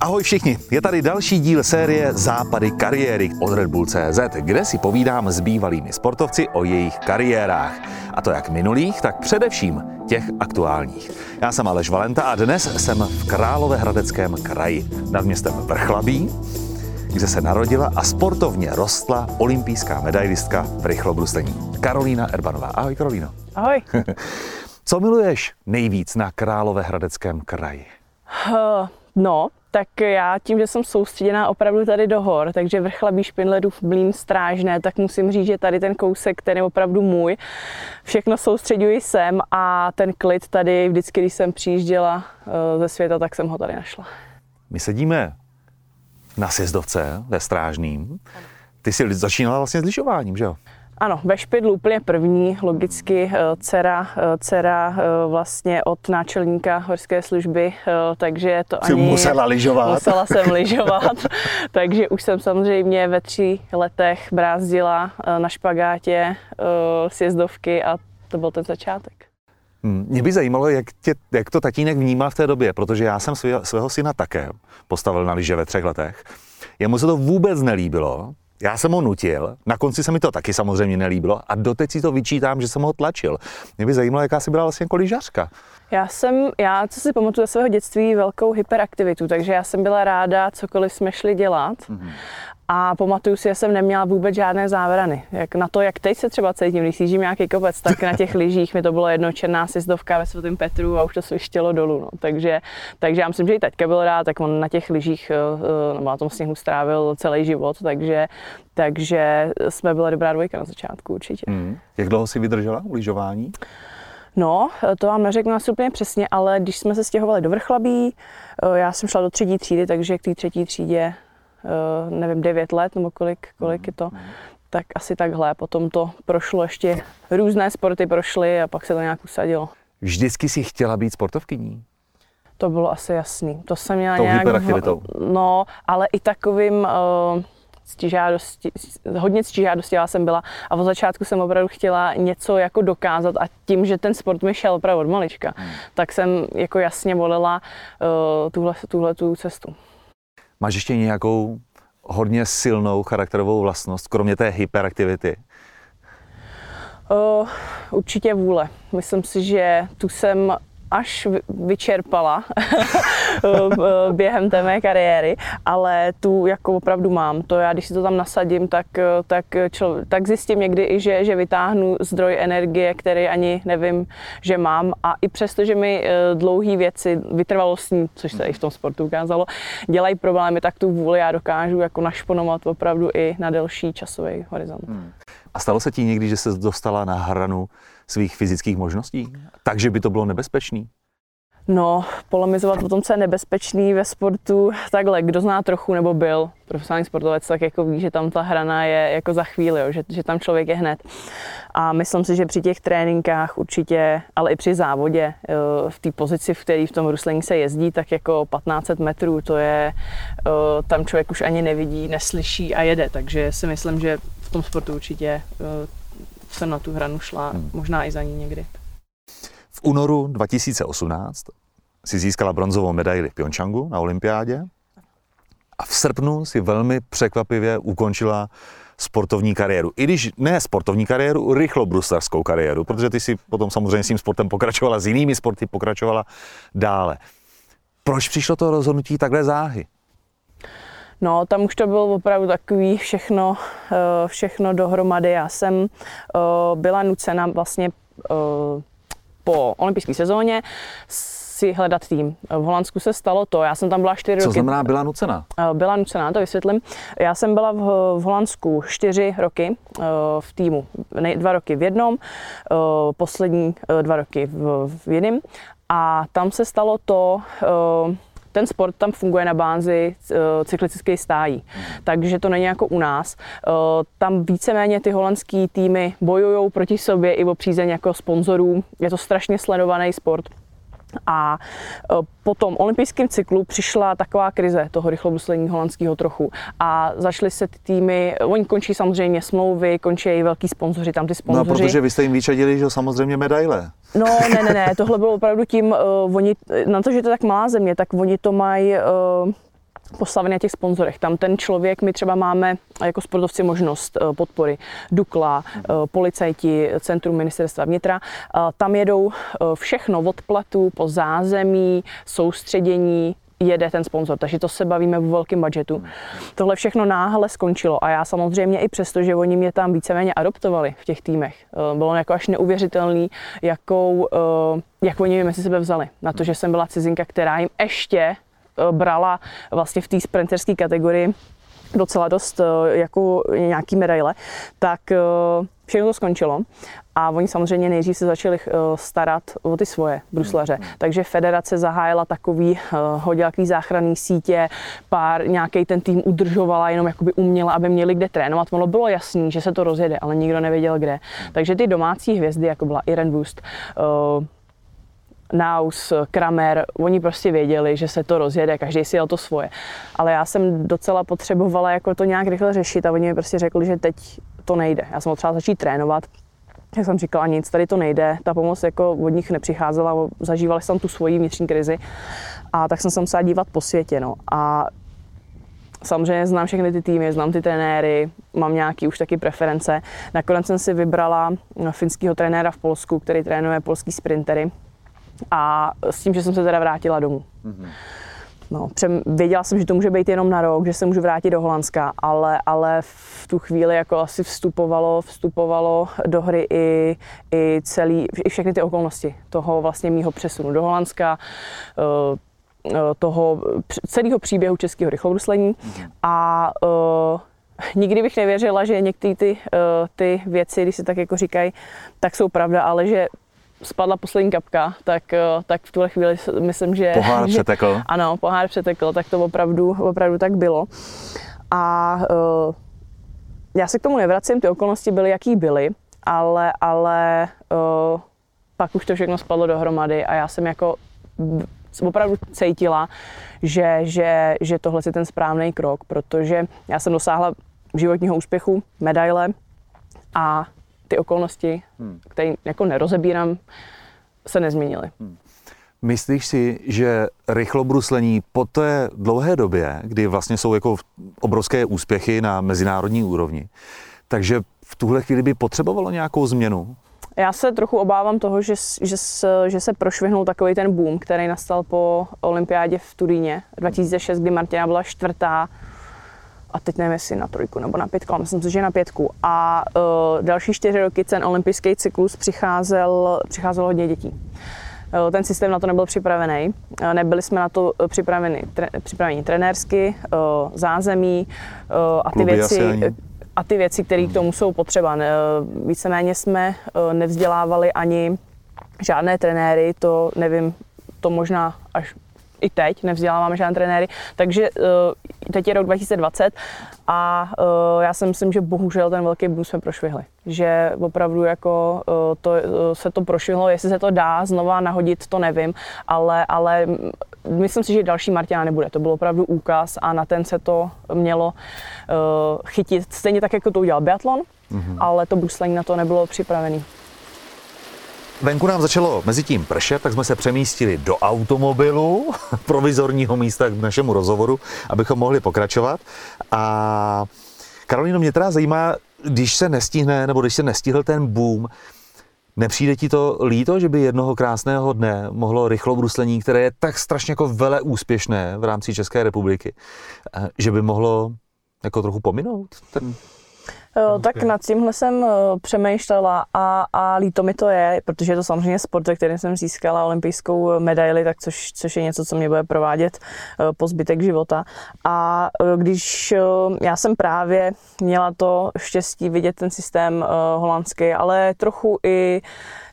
Ahoj všichni, je tady další díl série Západy kariéry od Red Bull CZ, kde si povídám s bývalými sportovci o jejich kariérách. A to jak minulých, tak především těch aktuálních. Já jsem Aleš Valenta a dnes jsem v Královéhradeckém kraji nad městem Vrchlabí, kde se narodila a sportovně rostla olympijská medailistka v rychlobruslení. Karolína Erbanová. Ahoj Karolíno. Ahoj. Co miluješ nejvíc na Královéhradeckém kraji? No, tak já tím, že jsem soustředěná opravdu tady do hor, takže vrchlabí Špindlerův blín strážné, tak musím říct, že tady ten kousek, ten je opravdu můj. Všechno soustředuji sem a ten klid tady, vždycky, když jsem přijížděla uh, ze světa, tak jsem ho tady našla. My sedíme na sjezdovce ve Strážným. Ty jsi začínala vlastně s lyžováním, že jo? Ano, ve Špidlu úplně první, logicky eh, dcera, eh, dcera eh, vlastně od náčelníka horské služby, takže to Jsi ani... musela lyžovat. Musela jsem lyžovat, takže už jsem samozřejmě ve tři letech brázdila na špagátě sjezdovky a to byl ten začátek. Hmm, Mě by zajímalo, jak, tě, jak to tatínek vnímal v té době, protože já jsem svého, svého syna také postavil na lyže ve třech letech. Jemu se to vůbec nelíbilo, já jsem ho nutil, na konci se mi to taky samozřejmě nelíbilo a doteď si to vyčítám, že jsem ho tlačil. Mě by zajímalo, jaká si byla vlastně jako lyžařka. Já jsem, já co si pamatuju ze svého dětství, velkou hyperaktivitu, takže já jsem byla ráda, cokoliv jsme šli dělat. Mm-hmm. A pamatuju si, že jsem neměla vůbec žádné závrany. Jak na to, jak teď se třeba cítím, když sjíždím nějaký kopec, tak na těch lyžích mi to bylo jedno černá sjezdovka ve svatém Petru a už to svištělo dolů. No. Takže, takže já myslím, že i teďka byl rád, tak on na těch lyžích nebo na tom sněhu strávil celý život, takže, takže jsme byla dobrá dvojka na začátku určitě. Mm. Jak dlouho si vydržela u lyžování? No, to vám neřeknu asi úplně přesně, ale když jsme se stěhovali do Vrchlabí, já jsem šla do třetí třídy, takže k té třetí třídě Eh, nevím, 9 let nebo kolik, kolik je to, tak asi takhle. Potom to prošlo ještě, různé sporty prošly a pak se to nějak usadilo. Vždycky si chtěla být sportovkyní? To bylo asi jasný. To jsem měla Tou nějak... hyperaktivitou. No, ale i takovým uh, ctižádosti, hodně ctižádostí jsem byla a od začátku jsem opravdu chtěla něco jako dokázat a tím, že ten sport mi šel opravdu od malička, hmm. tak jsem jako jasně volila uh, tuhle, tuhle tu cestu. Máš ještě nějakou hodně silnou charakterovou vlastnost, kromě té hyperaktivity? Uh, určitě vůle. Myslím si, že tu jsem až vyčerpala během té mé kariéry, ale tu jako opravdu mám. To já, když si to tam nasadím, tak, tak, člo, tak zjistím někdy i, že, že vytáhnu zdroj energie, který ani nevím, že mám. A i přesto, že mi eh, dlouhé věci, vytrvalostní, což se i v tom sportu ukázalo, dělají problémy, tak tu vůli já dokážu jako našponovat opravdu i na delší časový horizont. Hmm. A stalo se ti někdy, že se dostala na hranu svých fyzických možností? Takže by to bylo nebezpečný? No, polemizovat o tom, co je nebezpečný ve sportu, takhle, kdo zná trochu nebo byl profesionální sportovec, tak jako ví, že tam ta hrana je jako za chvíli, jo, že, že tam člověk je hned. A myslím si, že při těch tréninkách určitě, ale i při závodě, eh, v té pozici, v které v tom ruslení se jezdí, tak jako 1500 metrů, to je, eh, tam člověk už ani nevidí, neslyší a jede, takže si myslím, že v tom sportu určitě eh, jsem na tu hranu šla, hmm. možná i za ní někdy. V únoru 2018 si získala bronzovou medaili v Pyeongchangu na olympiádě a v srpnu si velmi překvapivě ukončila sportovní kariéru. I když ne sportovní kariéru, rychlobruslerskou kariéru, protože ty si potom samozřejmě s tím sportem pokračovala, s jinými sporty pokračovala dále. Proč přišlo to rozhodnutí takhle záhy? No, tam už to bylo opravdu takový všechno, eh, všechno dohromady. Já jsem eh, byla nucena vlastně eh, po olympijské sezóně si hledat tým. V Holandsku se stalo to, já jsem tam byla čtyři roky. Co znamená byla nucena? Byla nucena, to vysvětlím. Já jsem byla v, v Holandsku čtyři roky v týmu, dva roky v jednom, poslední dva roky v, v jiném. A tam se stalo to, ten sport tam funguje na bázi uh, cyklistické stájí. Takže to není jako u nás. Uh, tam víceméně ty holandský týmy bojují proti sobě i o přízeň jako sponzorů. Je to strašně sledovaný sport. A e, po tom olympijském cyklu přišla taková krize toho rychlobruslení holandského trochu a začaly se ty týmy, oni končí samozřejmě smlouvy, končí i velký sponzoři, tam ty sponzoři. No protože vy jste jim vyčadili, že samozřejmě medaile. No ne, ne, ne, tohle bylo opravdu tím, uh, oni, na to, že to je tak malá země, tak oni to mají uh, postavený na těch sponzorech. Tam ten člověk, my třeba máme jako sportovci možnost eh, podpory Dukla, eh, policajti, Centrum ministerstva vnitra. Eh, tam jedou všechno od platu po zázemí, soustředění, jede ten sponzor, takže to se bavíme v velkém budžetu. Tohle všechno náhle skončilo a já samozřejmě i přesto, že oni mě tam víceméně adoptovali v těch týmech, bylo jako až neuvěřitelný, jakou, jak oni mě mezi sebe vzali. Na to, že jsem byla cizinka, která jim ještě brala vlastně v té sprinterské kategorii docela dost eh, jako nějaký medaile, tak eh, všechno to skončilo a oni samozřejmě nejdřív se začali starat o ty svoje bruslaře. Mm. Takže federace zahájila takový hodilaký záchranný sítě, pár nějaký ten tým udržovala, jenom jakoby uměla, aby měli kde trénovat. Ono bylo jasný, že se to rozjede, ale nikdo nevěděl kde. Takže ty domácí hvězdy, jako byla Irene Wust, Naus, Kramer, oni prostě věděli, že se to rozjede, každý si jel to svoje. Ale já jsem docela potřebovala jako to nějak rychle řešit a oni mi prostě řekli, že teď to nejde. Já jsem potřebovala začít trénovat, jak jsem říkala, nic, tady to nejde, ta pomoc jako od nich nepřicházela, zažívali jsem tu svoji vnitřní krizi a tak jsem se musela dívat po světě, no. A samozřejmě znám všechny ty týmy, znám ty trenéry, mám nějaký už taky preference. Nakonec jsem si vybrala finského trenéra v Polsku, který trénuje polský sprintery, a s tím, že jsem se teda vrátila domů. No, přem, věděla jsem, že to může být jenom na rok, že se můžu vrátit do Holandska, ale, ale v tu chvíli jako asi vstupovalo, vstupovalo do hry i, i, celý, i všechny ty okolnosti toho vlastně mýho přesunu do Holandska, eh, eh, toho celého příběhu českého rychlobruslení a uh, nikdy bych nevěřila, že některé ty, ty věci, když se tak jako říkají, tak jsou pravda, ale že spadla poslední kapka, tak, eh, tak v tuhle chvíli myslím, že... Pohár že, přetekl. Ano, pohár přetekl, tak to opravdu, opravdu tak bylo. A uh, já se k tomu nevracím, ty okolnosti byly, jaký byly, ale, ale uh, pak už to všechno spadlo dohromady a já jsem jako opravdu cítila, že, že, že tohle je ten správný krok, protože já jsem dosáhla životního úspěchu, medaile a ty okolnosti, hmm. které jako nerozebírám, se nezměnily. Hmm. Myslíš si, že rychlobruslení po té dlouhé době, kdy vlastně jsou jako obrovské úspěchy na mezinárodní úrovni, takže v tuhle chvíli by potřebovalo nějakou změnu? Já se trochu obávám toho, že, že, že se prošvihnul takový ten boom, který nastal po olympiádě v Turíně 2006, kdy Martina byla čtvrtá a teď nevím, jestli na trojku nebo na pětku, ale myslím si, že na pětku. A uh, další čtyři roky ten olympijský cyklus přicházel, přicházel hodně dětí. Uh, ten systém na to nebyl připravený. Uh, nebyli jsme na to připraveni, tre, připraveni trenérsky, uh, zázemí uh, a ty věci, a ty věci, které k tomu jsou potřeba. Víceméně jsme nevzdělávali ani žádné trenéry, to nevím, to možná až i teď nevzděláváme žádné trenéry, takže uh, teď je rok 2020 a uh, já si myslím, že bohužel ten velký boom jsme prošvihli. Že opravdu jako uh, to, se to prošvihlo, jestli se to dá znova nahodit, to nevím, ale, ale myslím si, že další Martina nebude. To byl opravdu úkaz a na ten se to mělo chytit. Stejně tak, jako to udělal biatlon, mm-hmm. ale to bruslení na to nebylo připravené. Venku nám začalo mezi tím pršet, tak jsme se přemístili do automobilu, provizorního místa k našemu rozhovoru, abychom mohli pokračovat. A Karolino, mě teda zajímá, když se nestihne, nebo když se nestihl ten boom, Nepřijde ti to líto, že by jednoho krásného dne mohlo rychlobruslení, které je tak strašně jako vele úspěšné v rámci České republiky, eh, že by mohlo jako trochu pominout ten tak nad tímhle jsem eh, přemýšlela a, a líto mi to je, protože je to samozřejmě sport, ve kterém jsem získala olympijskou eh, medaili, tak což, což je něco, co mě bude provádět eh, po zbytek života. A když já jsem právě měla to štěstí vidět ten systém holandský, ale trochu i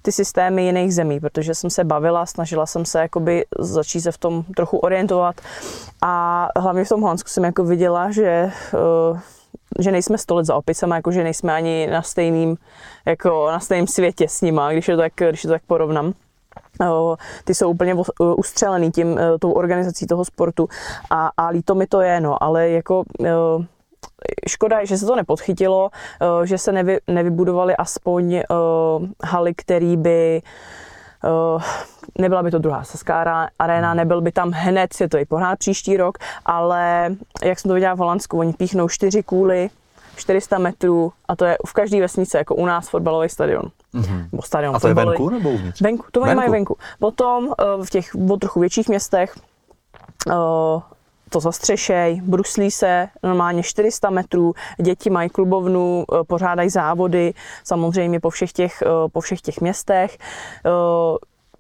ty systémy jiných zemí, protože jsem se bavila, snažila jsem se jakoby začít se v tom trochu orientovat a hlavně v tom Holandsku jsem jako viděla, že že nejsme sto let za opisama, jako že nejsme ani na stejným, jako na stejném světě s nima, když to tak, když je to tak porovnám. Ty jsou úplně ustřelený tím, e, tou organizací toho sportu a, a líto mi to je, no, ale jako e, škoda, že se to nepodchytilo, e, že se nevy, nevybudovaly aspoň haly, který by nebyla by to druhá Saská arena, nebyl by tam hned světový pohár příští rok, ale jak jsem to viděla v Holandsku, oni píchnou čtyři kůly, 400 metrů a to je v každé vesnici, jako u nás fotbalový stadion. Mm-hmm. Nebo stadion A to je fotbalový. venku nebo uvnitř? Venku, to oni Venku. mají venku. Potom eh, v těch o trochu větších městech eh, to zastřešej, bruslí se normálně 400 metrů, děti mají klubovnu, eh, pořádají závody, samozřejmě po všech těch, eh, po všech těch městech.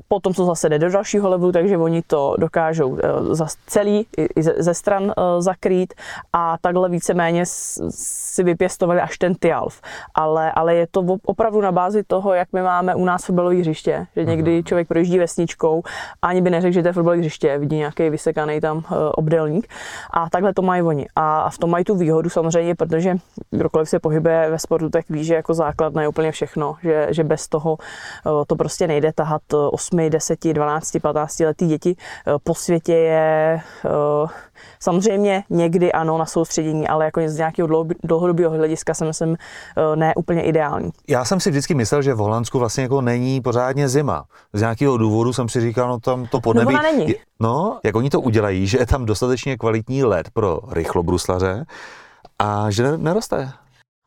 Potom to zase jde do dalšího levelu, takže oni to dokážou eh, za celý i ze stran eh, zakrýt a takhle víceméně si vypěstovali až ten Tialf. Ale, ale je to op- opravdu na bázi toho, jak my máme u nás fotbalové hřiště, že někdy člověk projíždí vesničkou a ani by neřekl, že to je fotbalové hřiště, vidí nějaký vysekaný tam eh, obdélník a takhle to mají oni. A v tom mají tu výhodu samozřejmě, protože kdokoliv se pohybuje ve sportu, tak ví, že jako základna je úplně všechno, že, že bez toho to prostě nejde tahat 8, 10, 12, 15 letý děti eh, po světě je eh, samozřejmě někdy ano na soustředění, ale jako z nějakého dlouho- dlouhodobého hlediska si myslím eh, ne úplně ideální. Já jsem si vždycky myslel, že v Holandsku vlastně jako není pořádně zima. Z nějakého důvodu jsem si říkal, no tam to podnebí... ona není. No, jak oni to udělají, že je tam dostatečně kvalitní led pro rychlobruslaře a že ne- neroste.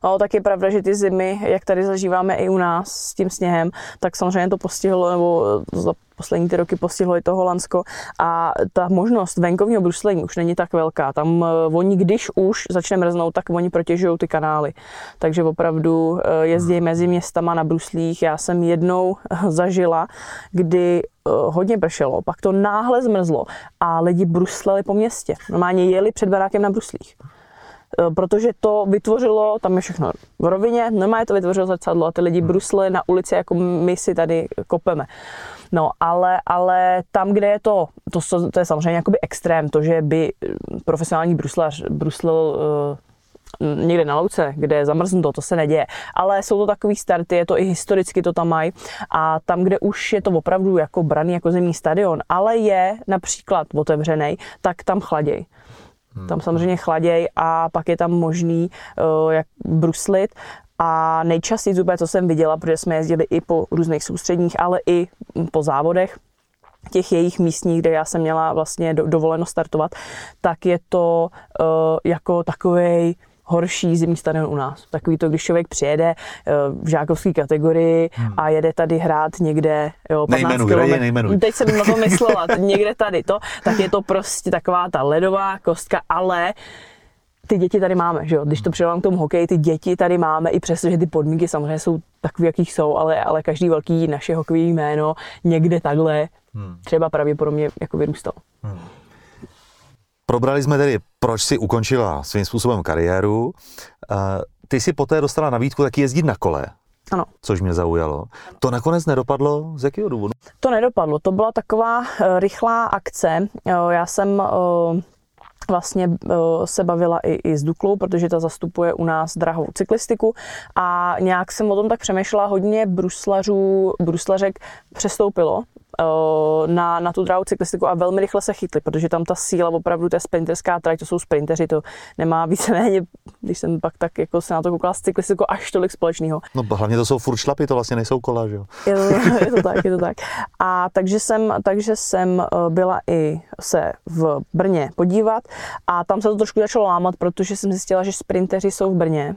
No, tak je pravda, že ty zimy, jak tady zažíváme i u nás s tím sněhem, tak samozřejmě to postihlo, nebo za poslední ty roky postihlo i to Holandsko a ta možnost venkovního bruslení už není tak velká. Tam eh, oni, když už začne mrznout, tak oni protěžují ty kanály. Takže opravdu eh, jezdí mezi městama na bruslích. Já jsem jednou zažila, kdy eh, hodně pršelo, pak to náhle zmrzlo a lidi brusleli po městě. Normálně jeli před barákem na bruslích. Eh, protože to vytvořilo, tam je všechno v rovině, normálně to vytvořilo zrcadlo a ty lidi brusly na ulici, jako my si tady kopeme. No, ale, ale tam, kde je to, to, to je samozřejmě jakoby extrém, to, že by eh, profesionální bruslař bruslil eh, někde na louce, kde je zamrznuto, to se neděje. Ale jsou to takový starty, je to i historicky to tam mají a tam, kde už je to opravdu jako braný jako zemní stadion, ale je například otevřený, tak tam chladěj. Tam samozřejmě chladěj a pak je tam možný uh, jak bruslit. A nejčastěji úplně, co jsem viděla, protože jsme jezdili i po různých soustředních, ale i po závodech, těch jejich místních, kde já jsem měla vlastně do, dovoleno startovat, tak je to uh, jako takový horší zimní stadion u nás. Takový to, když člověk přijede uh, v žákovské kategorii a jede tady hrát někde jo, 15 Nejmenuj, kilometrů. raději nejmenuj. Teď jsem na to myslela, někde tady to, tak je to prostě taková ta ledová kostka, ale ty děti tady máme, že jo? Když to přidávám k tomu hokeji, ty děti tady máme, i přesto, že ty podmínky samozřejmě jsou takové, jakých jsou, ale, ale každý velký naše hokejové jméno někde takhle třeba pravděpodobně jako vyrůstal. Probrali jsme tedy, proč si ukončila svým způsobem kariéru. Eh, Ty si poté dostala nabídku taky jezdit na kole, Ano, což mě zaujalo. To nakonec nedopadlo z jakého důvodu? to nedopadlo. To byla taková eh, rychlá akce. Eh, Já jsem vlastně se bavila i, i s Duklou, protože ta zastupuje u nás drahovou cyklistiku a nějak jsem o tom tak přemýšlela, hodně bruslařů, bruslařek přestoupilo na, na tu dráhovou cyklistiku a velmi rychle se chytli, protože tam ta síla opravdu, to je sprinterská trať, to jsou sprinteři, to nemá víceméně, když jsem pak tak jako se na to koukala s cyklistikou, až tolik společného. No hlavně to jsou furt šlapy, to vlastně nejsou kola, že jo? Je to, je to tak, je to tak. A takže jsem, takže jsem eh, byla i se v Brně podívat a tam se to trošku začalo lámat, protože jsem zjistila, že sprinteři jsou v Brně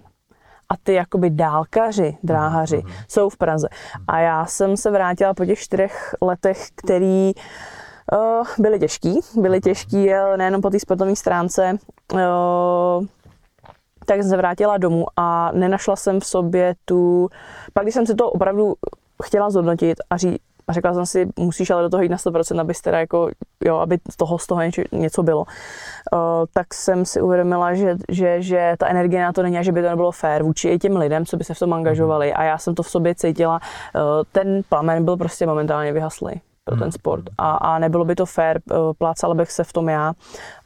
a ty jakoby dálkaři, dráhaři jsou v Praze. A já jsem se vrátila po těch čtyřech letech, který uh, byly těžký. Byly těžký eh, nejenom po té sportovní stránce, uh, tak jsem se vrátila domů a nenašla jsem v sobě tu... Pak když jsem si to opravdu chtěla zhodnotit a, ří, a řekla jsem si, musíš ale do toho jít na 100%, abys teda jako, jo, aby z toho, z toho něco, něco bylo, uh, tak jsem si uvědomila, že, že, že ta energie na to není a že by to nebylo fér vůči i těm lidem, co by se v tom angažovali. A já jsem to v sobě cítila. Uh, ten plamen byl prostě momentálně vyhaslý pro ten sport. A, a nebylo by to fér, uh, plácala bych se v tom já.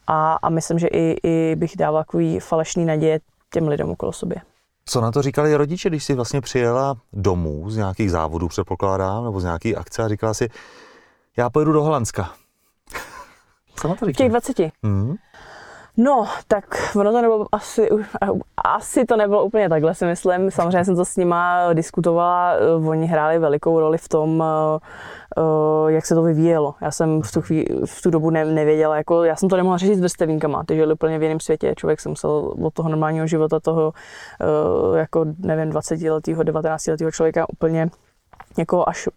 A, a myslím, že i, i bych dávala takový falešný naděje těm lidem okolo sobě. Co na to říkali rodiče, když jsi vlastně přijela domů z nějakých závodů, předpokládám, nebo z nějaký akce a říkala si, já pojedu do Holandska. Co na to V těch říkali? 20. Hmm? No, tak ono to nebylo asi, asi to nebylo úplně takhle, si myslím. Samozřejmě jsem to s nima diskutovala, eh, oni hráli velikou roli v tom, eh, jak se to vyvíjelo. Já jsem v tu, chvíli, v tu dobu ne, nevěděla, jako já jsem to nemohla řešit s vrstevínkama, ty žili úplně v jiném světě, člověk jsem musel od toho normálního života, toho jako nevím, 20 letého, 19 letého člověka úplně jako až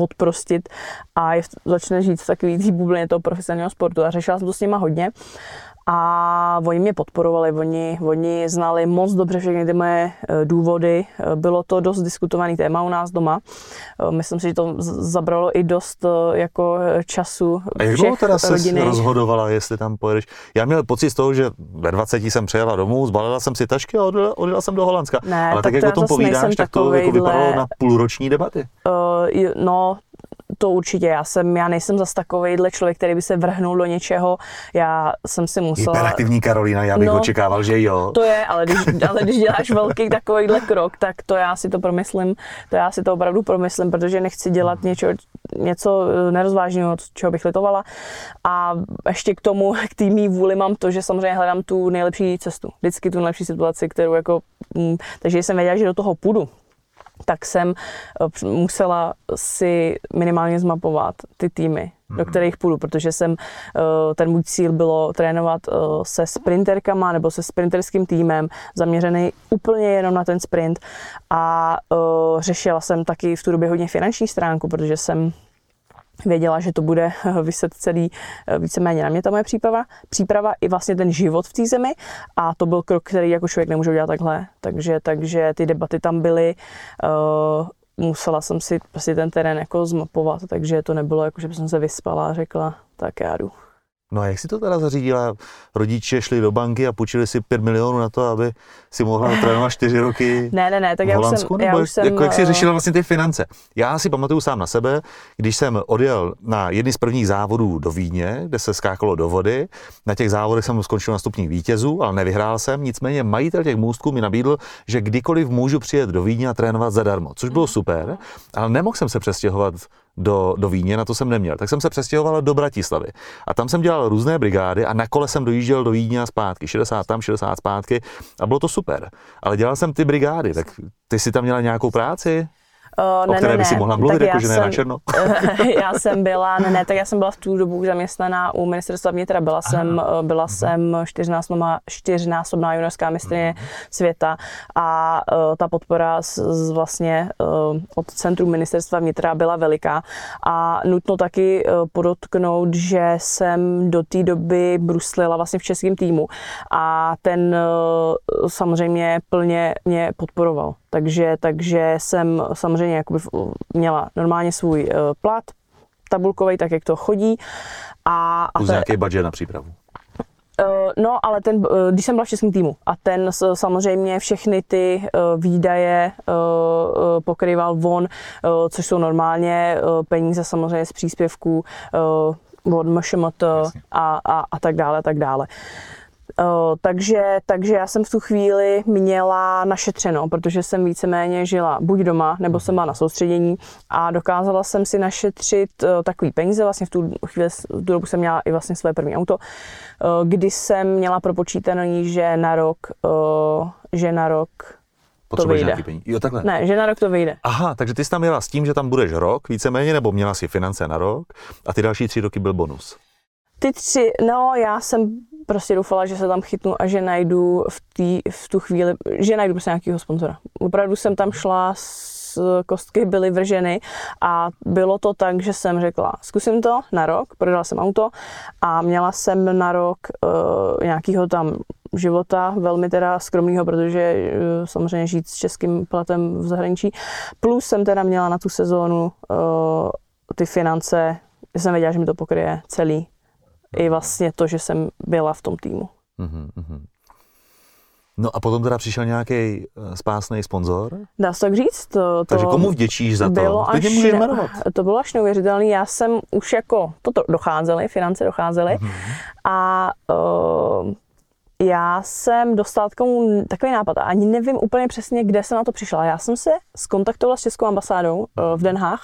odprostit a začne žít v takový bublině toho profesionálního sportu a řešila jsem to s nima hodně a oni mě podporovali, oni, oni znali moc dobře všechny ty moje e, důvody. E, bylo to dost diskutovaný téma u nás doma. E, myslím si, že to zabralo i dost jako času A jak dlouho teda se rozhodovala, jestli tam pojedeš? Já měl pocit z toho, že ve 20 jsem přijela domů, zbalila jsem si tašky a odjela, odjela jsem do Holandska. Ne, Ale tak, tak jak o tom povídáš, tak to jako vypadalo na půlroční debaty. Uh, no, to určitě. Já jsem, já nejsem zas takovejhle člověk, který by se vrhnul do něčeho. Já jsem si musela... Hyperaktivní Karolina, já bych no, očekával, že jo. To je, ale když, ale když děláš velký takovýhle krok, tak to já si to promyslím, to já si to opravdu promyslím, protože nechci dělat něco, něco eh, nerozvážného, čeho bych litovala. A ještě k tomu, k té mý vůli mám to, že samozřejmě hledám tu nejlepší cestu. Vždycky tu nejlepší situaci, kterou jako... Mm, takže jsem věděla, že do toho půjdu, tak jsem eh, musela si minimálně zmapovat ty týmy, mm-hmm. do mhm. kterých půjdu, protože jsem, eh, ten můj cíl bylo trénovat eh, se sprinterkama nebo se sprinterským týmem, zaměřený úplně jenom na ten sprint a řešila jsem taky v tu době hodně finanční stránku, protože jsem věděla, že to bude vyset celý eh, víceméně na mě ta moje příprava, příprava i vlastně ten život v té zemi. A to byl krok, který jako člověk nemůže udělat takhle, takže, takže ty debaty tam byly, uh, musela jsem si prostě ten terén jako zmapovat, takže to nebylo jako, že jsem se vyspala a řekla, tak já jdu. No a jak si to teda zařídila? Rodiče šli do banky a půjčili si 5 milionů na to, aby si mohla trénovat 4 roky Ne, ne, ne, tak v já už jsem, já už jsem... Jako, jak jsi eh, řešila vlastně ty finance? Já si pamatuju sám na sebe, když jsem odjel na jedny z prvních závodů do Vídně, kde se skákalo do vody. Na těch závodech jsem skončil na stupních vítězů, ale nevyhrál jsem. Nicméně majitel těch můstků mi nabídl, že kdykoliv můžu přijet do Vídně a trénovat zadarmo, což bylo super, ale nemohl jsem se přestěhovat do, do Víně, na to jsem neměl. Tak jsem se přestěhoval do Bratislavy. A tam jsem dělal různé brigády a na kole jsem dojížděl do Vídně a zpátky. 60 tam, 60 zpátky a bylo to super. Ale dělal jsem ty brigády, tak ty si tam měla nějakou práci? Uh, o ne, které ne, by si mohla mluvit, jako že ne na černo? já jsem byla, ne, ne, tak já jsem byla v tu dobu zaměstnaná u ministerstva vnitra, byla jsem, Aha. byla mhm. jsem čtyřnásobná, čtyřnásobná juniorská mistrně mm. světa a uh, ta podpora z, z vlastně uh, od centru ministerstva vnitra byla veliká a nutno taky uh, podotknout, že jsem do té doby bruslila vlastně v českém týmu a ten uh, samozřejmě plně mě podporoval. Takže, takže jsem samozřejmě jakoby měla normálně svůj eh, plat, tabulkový, tak jak to chodí. A, a Plus to, nějaký budget na přípravu. Eh, no, ale ten, eh, když jsem byla v českém týmu a ten samozřejmě všechny ty výdaje pokrýval von, což jsou normálně peníze samozřejmě z příspěvků od MŠMT a, a, a tak dále, tak dále. Takže, takže já jsem v tu chvíli měla našetřeno, protože jsem víceméně žila buď doma, nebo jsem byla na soustředění a dokázala jsem si našetřit takový peníze. Vlastně v tu chvíli, v tu dobu jsem měla i vlastně své první auto, kdy jsem měla propočítaný, že na rok, že na rok to vyjde. Jo, takhle. Ne, že na rok to vyjde. Aha, takže ty jsi tam měla s tím, že tam budeš rok víceméně, nebo měla si finance na rok a ty další tři roky byl bonus. Ty tři, no já jsem prostě doufala, že se tam chytnu a že najdu v, tý, v tu chvíli, že najdu prostě nějakého sponzora. Opravdu jsem tam šla s kostky byly vrženy a bylo to tak, že jsem řekla, zkusím to na rok, prodala jsem auto a měla jsem na rok uh, nějakého tam života, velmi teda skromného, protože uh, samozřejmě žít s českým platem v zahraničí. Plus jsem teda měla na tu sezónu uh, ty finance, jsem věděla, že mi to pokryje celý i vlastně to, že jsem byla v tom týmu. Mm-hmm. No a potom teda přišel nějaký eh, spásný sponzor? Dá se tak říct. To, Takže komu vděčíš za to? Bylo až, můžeš jmenovat. To bylo až neuvěřitelné. Já jsem už jako, toto docházely, finance docházely mm-hmm. a uh, já jsem dostala takový, takový nápad a ani nevím úplně přesně, kde jsem na to přišla. Já jsem se skontaktovala s Českou ambasádou uh, v Den Haag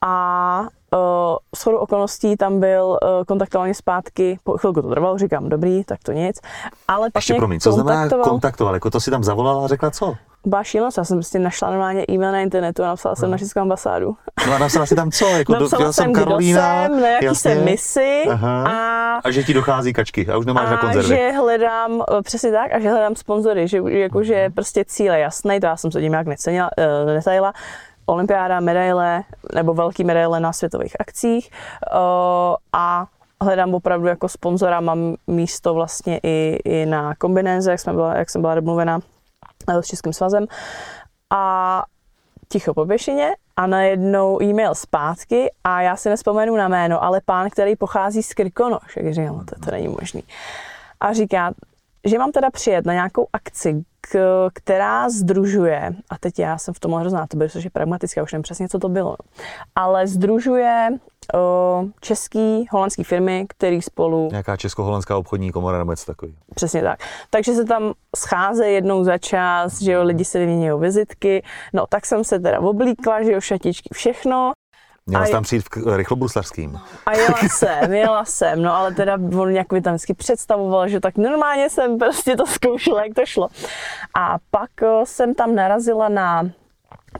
a Uh, shodou okolností tam byl uh, kontaktovaný zpátky, po chvilku to trvalo, říkám, dobrý, tak to nic. Ale Ještě promiň, co znamená kontaktoval, jako to si tam zavolala a řekla co? byla šílenost. Já jsem prostě našla normálně e-mail na internetu a napsala jsem na českou ambasádu. No a napsala si tam co? Jako napsala do, jsem, Karolína, kdo jsem, na jaký jasně. jsem misi Aha. a A že ti dochází kačky a už nemáš na a konzervy. že hledám, eh, přesně tak, a že hledám sponzory, že jakože je prostě cíl je jasný, to já jsem se tím nějak necenila, uh, netajila. Olympiáda, medaile nebo velký medaile na světových akcích a hledám opravdu jako sponzora, mám místo vlastně i, i na kombinéze, jak, jsme byla, jak jsem byla domluvena eh, s Českým svazem. A ticho po pěšině a najednou e-mail zpátky a já si nespomenu na jméno, ale pán, který pochází z Krkonoš, jak říkám, no, to, to není možný. A říká, že mám teda přijet na nějakou akci, k, která združuje, a teď já jsem v tom hrozná, to bylo, což je pragmatické, už nevím přesně, co to bylo, no. ale združuje český, holandský firmy, který spolu Nějaká česko-holandská obchodní komora nebo něco takový. Přesně tak. Takže se tam scházejí jednou za čas, že jo, lidi se vyměňují vizitky. No, tak jsem se teda oblíkla, že jo, šatičky, všechno. Měla jsi je- tam přijít v rychlobruslařským. A jela jsem, jela jsem, no ale teda on nějak mi tam vždycky představoval, že tak normálně jsem prostě to zkoušela, jak to šlo. A pak o, jsem tam narazila na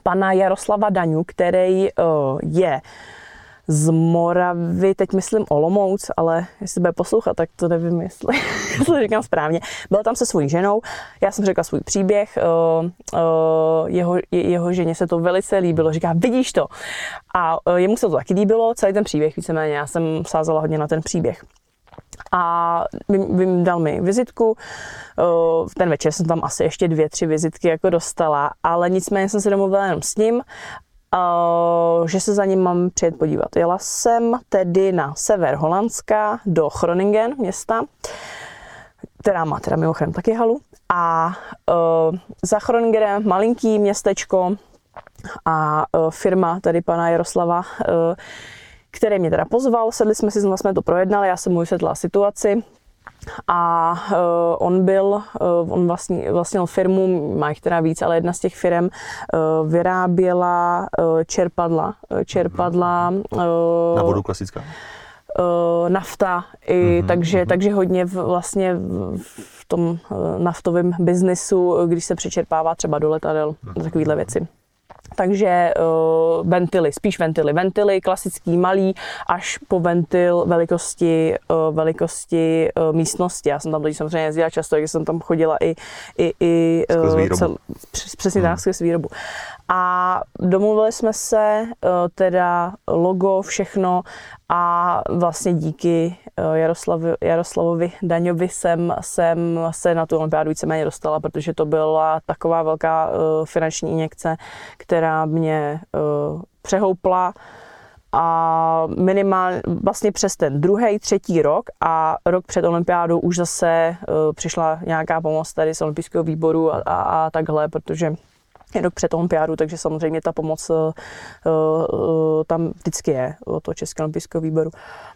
pana Jaroslava Daňu, který o, je z Moravy, teď myslím Olomouc, ale jestli bude poslouchat, tak to nevím, jestli, to říkám správně. Byl tam se svojí ženou, já jsem řekla svůj příběh, o, o, jeho, je- jeho ženě se to velice líbilo, říká, vidíš to. A o, jemu se to taky líbilo, celý ten příběh víceméně, já jsem sázela hodně na ten příběh. A vím, vím, dal mi vizitku, v ten večer jsem tam asi ještě dvě, tři vizitky jako dostala, ale nicméně jsem se domluvila jenom s ním, že se za ním mám přijet podívat. Jela jsem tedy na sever Holandska do Groningen města, která má teda mimochodem taky halu. A uh, za Groningenem malinký městečko a uh, firma tady pana Jaroslava, uh, který mě teda pozval, sedli jsme si, jsme to projednali, já jsem mu vysvětlila situaci, a uh, on byl, uh, on vlastní, vlastnil firmu, má jich teda víc, ale jedna z těch firm uh, vyráběla uh, čerpadla, čerpadla uh, Na vodu klasická. uh, nafta, i, mm-hmm, takže, takže hodně v, vlastně v, v tom naftovém biznisu, když se přečerpává třeba do letadel, mm-hmm. takovéhle věci. Takže uh, ventily, spíš ventily. Ventily klasický malý až po ventil velikosti, uh, velikosti uh, místnosti. Já jsem tam teď samozřejmě jezdila často, takže jsem tam chodila i, i, i Skrz výrobu. přes, přesně tak, skrz výrobu. A domluvili jsme se, uh, teda logo, všechno a vlastně díky uh, Jaroslavi, Jaroslavovi Daňovi jsem, jsem se na tu olympiádu víceméně dostala, protože to byla taková velká uh, finanční injekce, která mě přehoupla. A minimálně vlastně přes ten druhý, třetí rok a rok před olympiádou už zase přišla nějaká pomoc tady z olympijského výboru a, a, a takhle, protože rok před olympiádu, takže samozřejmě ta pomoc uh, uh, tam vždycky je od toho Českého olympijského výboru.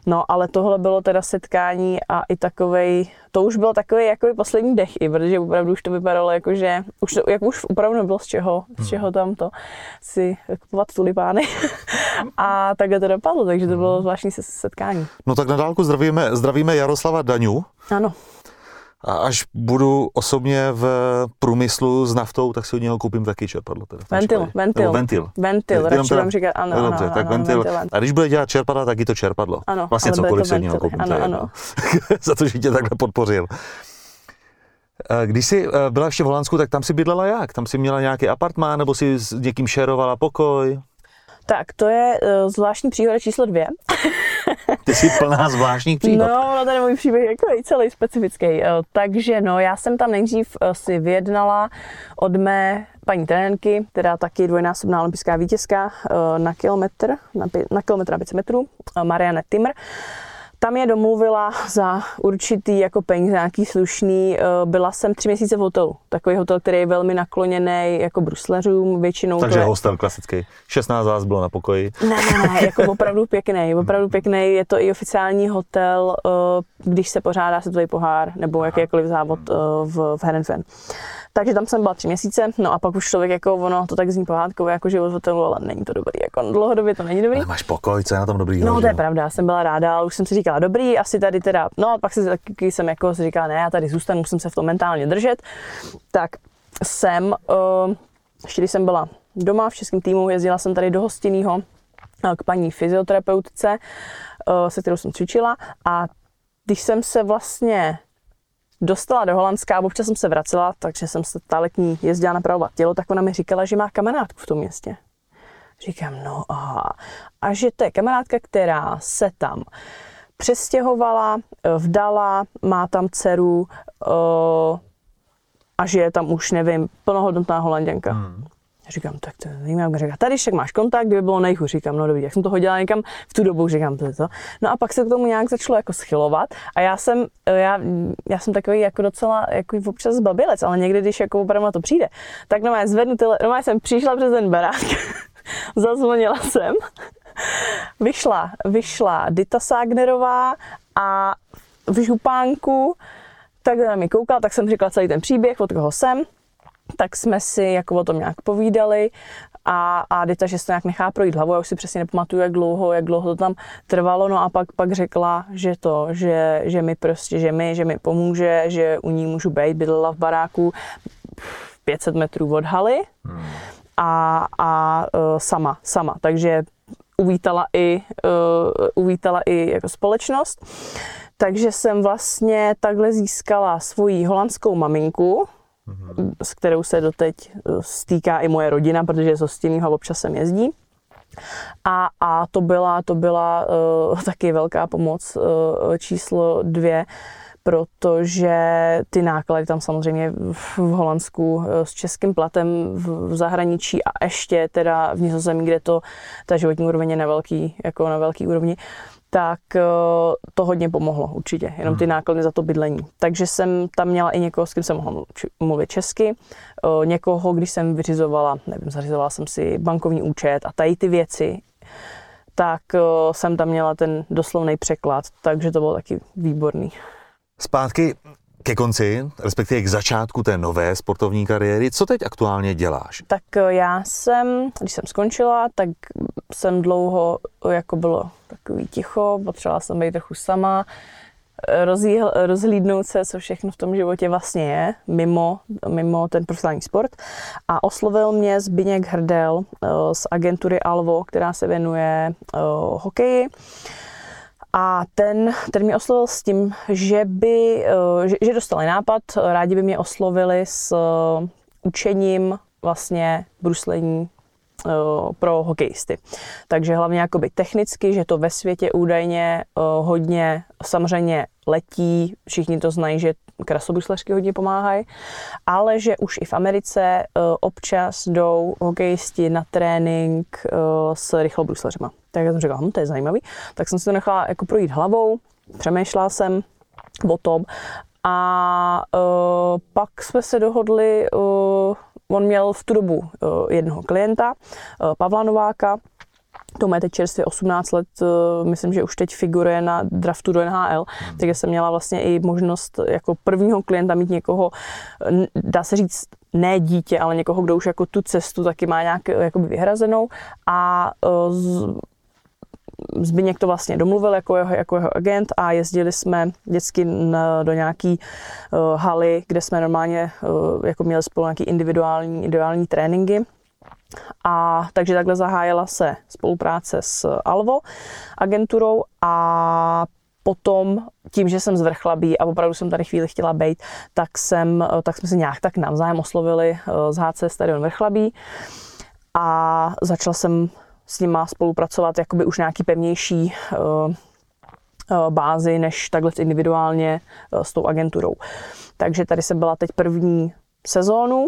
No, ale tohle bylo teda setkání a i takovej, to už byl takový jako poslední dech i, protože opravdu už to vypadalo jako, že už, to, jako už opravdu nebylo z čeho, z čeho tam to si kupovat tulipány. a takhle to dopadlo, takže to bylo zvláštní se- setkání. No tak na dálku zdravíme, zdravíme Jaroslava Daňu. Ano, A až budu osobně v průmyslu s naftou, tak si od něho koupím taky čerpadlo. Teda ventil, ventil. Nebo ventil. Ventil, Jenom radši budeme říkat, ano, No, ano, dobře, ano, tak ano, ventil. ventil. A když bude dělat čerpadla, tak i to čerpadlo. Ano, vlastně cokoliv to si od něho koupím. Ano, je ano. Za to, že tě takhle podpořil. Eh, Když jsi eh, byla ještě v Holandsku, tak tam si bydlela jak? Tam si měla nějaký apartmán, nebo si s někým šerovala pokoj? Tak, to je uh, zvláštní příhoda číslo dvě. Ty jsi plná zvláštních příhod. No, no ten můj příběh je jako celý specifický. Eh, Takže no, já jsem tam nejdřív eh, si vyjednala od mé paní trenérky, která taky dvojnásobná olympijská vítězka eh, na kilometr, na, na kilometr a 500 metrů, Marianne Timmer. Tam je domluvila za určitý jako peníze, nějaký slušný. eh, Byla jsem tři měsíce v hotelu. Takový hotel, který je velmi nakloněný jako brusleřům, většinou Takže je... hostel klasický. 16 vás bylo na pokoji. Ne, ne, ne, jako opravdu pěkný, opravdu pěkný. Je to i oficiální hotel, eh, když se pořádá světový pohár nebo jakýkoliv závod eh, v, v Herenfen. Takže tam jsem byla tři měsíce, no a pak už člověk jako ono, to tak zní pohádkově jako život v hotelu, ale není to dobrý, jako dlouhodobě to není dobrý. Ale máš pokoj, co je na tom dobrý? No to je pravda, já jsem byla ráda, ale už jsem si říkala, dobrý, asi tady teda, no a pak si taky jsem jako si říkala, ne, já tady zůstanu, musím se v tom mentálně držet. Tak jsem, ještě když jsem byla doma v českém týmu, jezdila jsem tady do hostinného k paní fyzioterapeutce, se kterou jsem cvičila a když jsem se vlastně dostala do Holandska a občas jsem se vracela, takže jsem se ta letní jezdila napravovat tělo, tak ona mi říkala, že má kamarádku v tom městě. Říkám, no aha. A že to je kamarádka, která se tam přestěhovala, eh, vdala, má tam dceru uh, a žije tam už, nevím, plnohodnotná holanděnka. Hmm. Říkám, tak to zajímavé. Říká, tady však máš kontakt, kdyby bylo nejhůř. Říkám, no dobrý, jak jsem to hodila někam v tu dobu, říkám, to je to. No a pak se k tomu nějak začalo jako schylovat a já jsem, já, já jsem takový jako docela jako občas zbabilec, ale někdy, když jako opravdu na to přijde, tak no zvednu tyle, no jsem přišla přes ten barák, zazvonila jsem, vyšla, vyšla Dita Sagnerová a v župánku, tak na mi koukala, tak jsem říkala celý ten příběh, od koho jsem tak jsme si jako o tom nějak povídali a, a Dita, že se to nějak nechá projít hlavou, já už si přesně nepamatuju, jak dlouho, jak dlouho to tam trvalo, no a pak, pak řekla, že to, že, že mi prostě, že mi, že mi pomůže, že u ní můžu být, bydlela v baráku 500 metrů od haly hmm. a, a uh, sama, sama, takže uvítala i, uh, uvítala i jako společnost. Takže jsem vlastně takhle získala svoji holandskou maminku, s kterou se doteď eh, stýká i moje rodina, protože z Hostinného občas sem jezdí. A, a to byla, to byla uh, taky velká pomoc uh, číslo dvě, protože ty náklady tam samozřejmě v Holandsku s českým platem v zahraničí a ještě teda v Nizozemí, kde to ta životní úroveň je na velký, jako na velký úrovni, tak eh, to hodně pomohlo určitě, jenom ty hmm. náklady za to bydlení. Takže jsem tam měla i někoho, s kým jsem mohla mluvit česky, eh, někoho, když jsem vyřizovala, nevím, zařizovala jsem si bankovní účet a tady ty věci, tak eh, jsem tam měla ten doslovný překlad, takže to bylo taky výborný. Zpátky ke konci, respektive k začátku té nové sportovní kariéry. Co teď aktuálně děláš? Tak já jsem, když jsem skončila, tak jsem dlouho, jako bylo takový ticho, potřebovala jsem být trochu sama, rozjíhl, rozhlídnout se, co všechno v tom životě vlastně je, mimo, mimo ten profesionální sport. A oslovil mě Zbyněk Hrdel eh, z agentury Alvo, která se věnuje hokeji. A ten, ten mě oslovil s tím, že by, eh, že, že dostali nápad, rádi by mě oslovili s učením vlastně bruslení Eh, pro hokejisty. Takže hlavně jakoby technicky, že to ve světě údajně eh, hodně samozřejmě letí, všichni to znají, že krasobruslařky hodně pomáhají, ale že už i v Americe eh, občas jdou hokejisti na trénink s rychlobruslařima. Tak já jsem říkala, hm, to je zajímavý. Tak jsem si to nechala jako projít hlavou, přemýšlela jsem o tom a uh, pak jsme se dohodli, uh, on měl v tu dobu uh, jednoho klienta, uh, Pavla Nováka, to má teď čerstvě 18 let, uh, myslím, že už teď figuruje na draftu do NHL, hmm. takže jsem měla vlastně i možnost jako prvního klienta mít někoho, dá se říct, ne dítě, ale někoho, kdo už jako tu cestu taky má nějak jakoby vyhrazenou a uh, Zbyněk to vlastně domluvil jako jeho, jako jeho agent a jezdili jsme vždycky na, do nějaký uh, haly, kde jsme normálně uh, jako měli spolu nějaký individuální, individuální tréninky. A takže takhle zahájila se spolupráce s Alvo agenturou a potom tím, že jsem z Vrchlabí a opravdu jsem tady chvíli chtěla být, tak, jsem, tak jsme se nějak tak navzájem oslovili z HC Stadion Vrchlabí a začala jsem s nima spolupracovat jakoby už nějaký pevnější uh, bázi, než takhle individuálně s tou agenturou. Takže tady jsem byla teď první sezónu,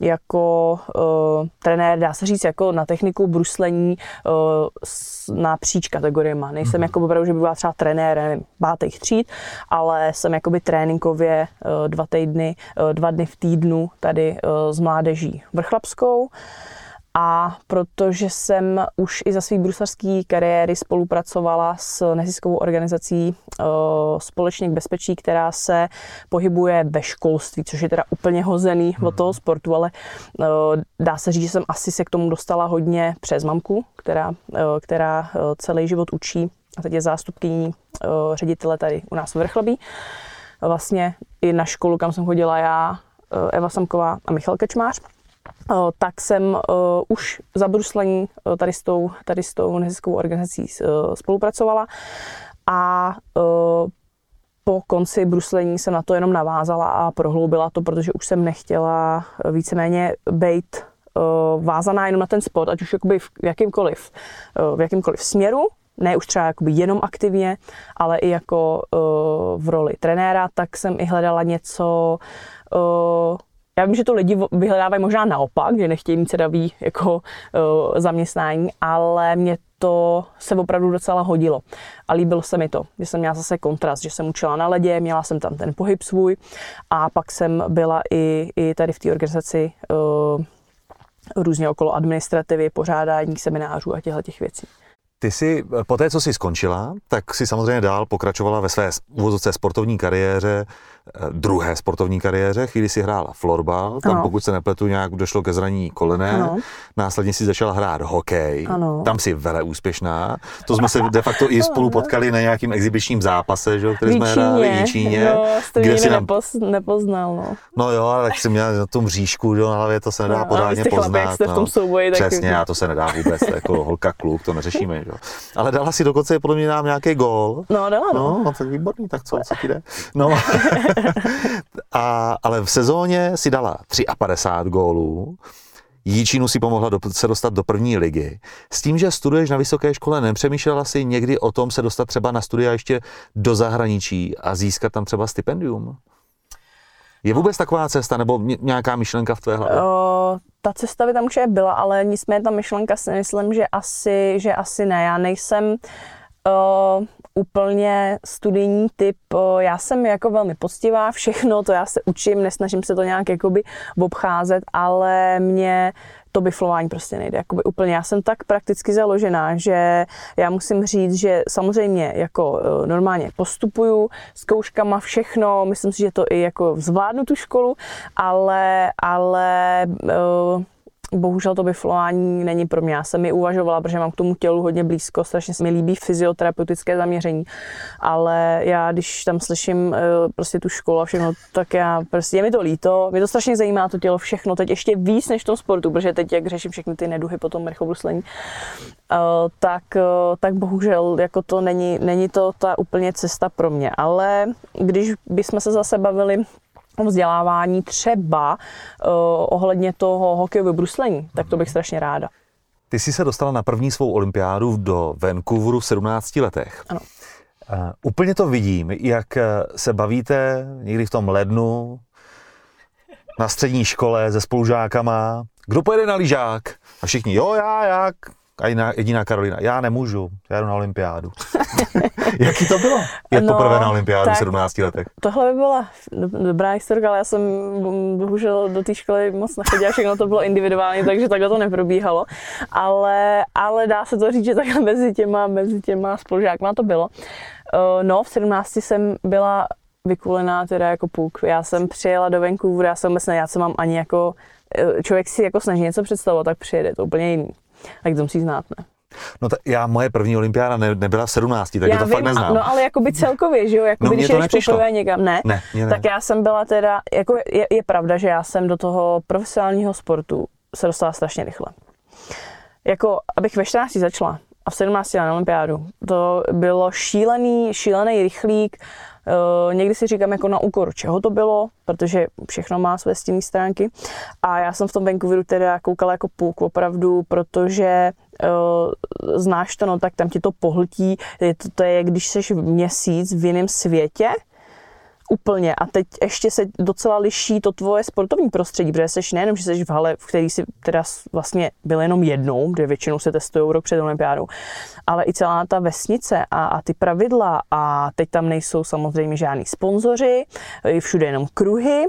jako uh, trenér, dá se říct, jako na techniku bruslení uh, na příč kategoriema. Nejsem mm. jako opravdu, že by byla třeba trenér, nevím, pátých tříd, ale jsem jakoby tréninkově uh, dva týdny, uh, dva dny v týdnu tady uh, s mládeží vrchlapskou. A protože jsem už i za svý bruslařský kariéry spolupracovala s neziskovou organizací uh, Společník bezpečí, která se pohybuje ve školství, což je teda úplně hozený hmm. od toho sportu, ale uh, dá se říct, že jsem asi se k tomu dostala hodně přes mamku, která, uh, která celý život učí a teď je zástupkyní ředitele tady u nás v Vrchlabí. Vlastně i na školu, kam jsem chodila já, Eva Samková a Michal Kečmář, tak jsem už za bruslení tady s tou, tady s tou neziskovou organizací spolupracovala a po konci bruslení jsem na to jenom navázala a prohloubila to, protože už jsem nechtěla víceméně být vázaná jenom na ten sport, ať už jakoby v jakýmkoliv, v jakýmkoliv směru, ne už třeba jakoby jenom aktivně, ale i jako v roli trenéra, tak jsem i hledala něco, já vím, že to lidi vyhledávají možná naopak, že nechtějí mít sedavý jako uh, zaměstnání, ale mě to se opravdu docela hodilo. A líbilo se mi to, že jsem měla zase kontrast, že jsem učila na ledě, měla jsem tam ten pohyb svůj a pak jsem byla i, i tady v té organizaci uh, různě okolo administrativy, pořádání seminářů a těchto těch věcí. Ty jsi, po té, co jsi skončila, tak si samozřejmě dál pokračovala ve své úvodce sportovní kariéře Eh, druhé sportovní kariéře, chvíli si hrála florbal, tam ano. pokud se nepletu nějak došlo ke zranění kolene, ano. následně si začala hrát hokej, ano. tam si vele úspěšná, to jsme se de facto i spolu potkali na nějakým exibičním zápase, že, který jsme hráli v Číně. No, kde si nám... nepoz, nepoznal, no. No jo, ale tak jsem měl na tom říšku že, na hlavě, to se nedá no, pořádně poznat. Chlapek, no. v tom souboji, Přesně, tak... a to se nedá vůbec, jako holka kluk, to neřešíme, že? Ale dala si dokonce podle mě nám nějaký gól. No, dala, no. no. no tak výborný, tak co, co ti jde? No. a, ale v sezóně si dala 53 gólů, Jíčínu si pomohla do, se dostat do první ligy. S tím, že studuješ na vysoké škole, nepřemýšlela si někdy o tom se dostat třeba na studia ještě do zahraničí a získat tam třeba stipendium? Je vůbec taková cesta nebo nějaká myšlenka v tvé hlavě? O, ta cesta by tam už byla, ale nicméně ta myšlenka si myslím, že asi, že asi ne. Já nejsem uh, úplně studijní typ. Uh, já jsem jako velmi poctivá, všechno to já se učím, nesnažím se to nějak jakoby obcházet, ale mě to biflování prostě nejde. Jakoby úplně. Já jsem tak prakticky založená, že já musím říct, že samozřejmě jako uh, normálně postupuju zkouškama všechno, myslím si, že to i jako zvládnu tu školu, ale, ale uh, bohužel to biflování není pro mě. Já jsem mi uvažovala, protože mám k tomu tělu hodně blízko, strašně se mi líbí fyzioterapeutické zaměření, ale já, když tam slyším eh, prostě tu školu a všechno, tak já prostě, je mi to líto, mě to strašně zajímá to tělo, všechno, teď ještě víc než v tom sportu, protože teď, jak řeším všechny ty neduhy po tom rychlobruslení, eh, tak, eh, tak bohužel jako to není, není to ta úplně cesta pro mě, ale když bychom se zase bavili vzdělávání třeba uh, ohledně toho hokejového bruslení, tak to bych strašně ráda. Ty jsi se dostala na první svou olympiádu do Vancouveru v 17 letech. Ano. Uh, úplně to vidím, jak eh, se bavíte někdy v tom lednu na střední škole se spolužákama. Kdo pojede na lyžák? A všichni, jo, já, já, a jiná, jediná Karolina, já nemůžu, já jdu na olympiádu. Jaký to bylo? Jak no, poprvé na olympiádu v 17 letech? Tohle by byla dobrá historka, ale já jsem bohužel do té školy moc nechodila, všechno to bylo individuální, takže takhle to neprobíhalo. Ale, ale dá se to říct, že takhle mezi těma, mezi těma spolužákma to bylo. Eh, no, v 17 jsem byla vykulená teda jako puk. Já jsem přijela do Vancouveru, já jsem vůbec ne, já jsem mám ani jako, eh, člověk si jako snaží něco představovat, tak přijede to úplně jiný tak to musí znát, ne? No ta, já, moje první olympiáda ne, nebyla v 17, tak já to vím, fakt neznám. No ale jako by celkově, že jo, jako no, když jdeš poprvé někam, ne? Ne, ne? Tak já jsem byla teda, jako je, je pravda, že já jsem do toho profesionálního sportu se dostala strašně rychle. Jako, abych ve 14 začala a v 17 na olympiádu, to bylo šílený, šílený rychlík, někdy si říkám jako na úkor, čeho to bylo, protože všechno má své stinné stránky. A já jsem v tom Vancouveru teda koukala jako půlk opravdu, protože uh, znáš to, no tak tam ti to pohltí. To, to je, když jsi měsíc v jiném světě, Úplně. A teď ještě se docela liší to tvoje sportovní prostředí, protože jsi nejenom, že jsi v hale, v který si teda vlastně byl jenom jednou, kde většinou se testují rok před olympiádou, ale i celá ta vesnice a, a ty pravidla a teď tam nejsou samozřejmě žádní sponzoři, všude jenom kruhy,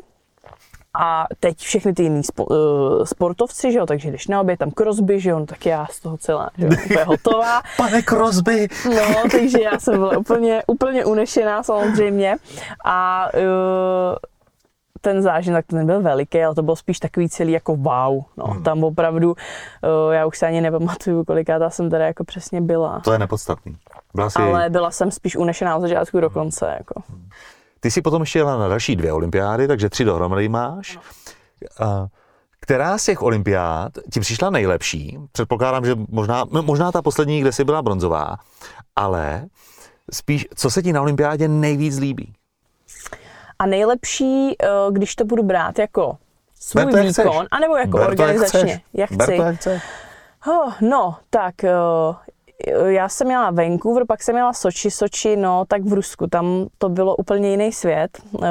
a teď všechny ty jiný spo, uh, sportovci, že jo, takže když na obě tam Crosby, že jo, no tak já z toho celá, že jo, úplně hotová. Pane Crosby! No, takže já jsem byla úplně, úplně unešená samozřejmě a uh, ten zážitek ten byl veliký, ale to bylo spíš takový celý jako wow. No, hmm. Tam opravdu, uh, já už se ani nepamatuju, koliká jsem teda jako přesně byla. To je nepodstatný. Byla jsi... Ale byla jsem spíš unešená od začátku do konce. Jako. Ty si potom ještě jela na další dvě olympiády, takže tři dohromady máš. A která z těch olympiád ti přišla nejlepší? Předpokládám, že možná, možná ta poslední, kde jsi byla bronzová, ale spíš, co se ti na olympiádě nejvíc líbí? A nejlepší, eh, když to budu brát jako svůj Ber to, jak výkon, chceš. anebo jako Ber to, jak organizačně, chceš. jak Ber chci. to, jak chceš. Oh, no, tak eh, já jsem měla Vancouver, pak jsem měla Soči, Soči, no, tak v Rusku, tam to bylo úplně jiný svět, eh,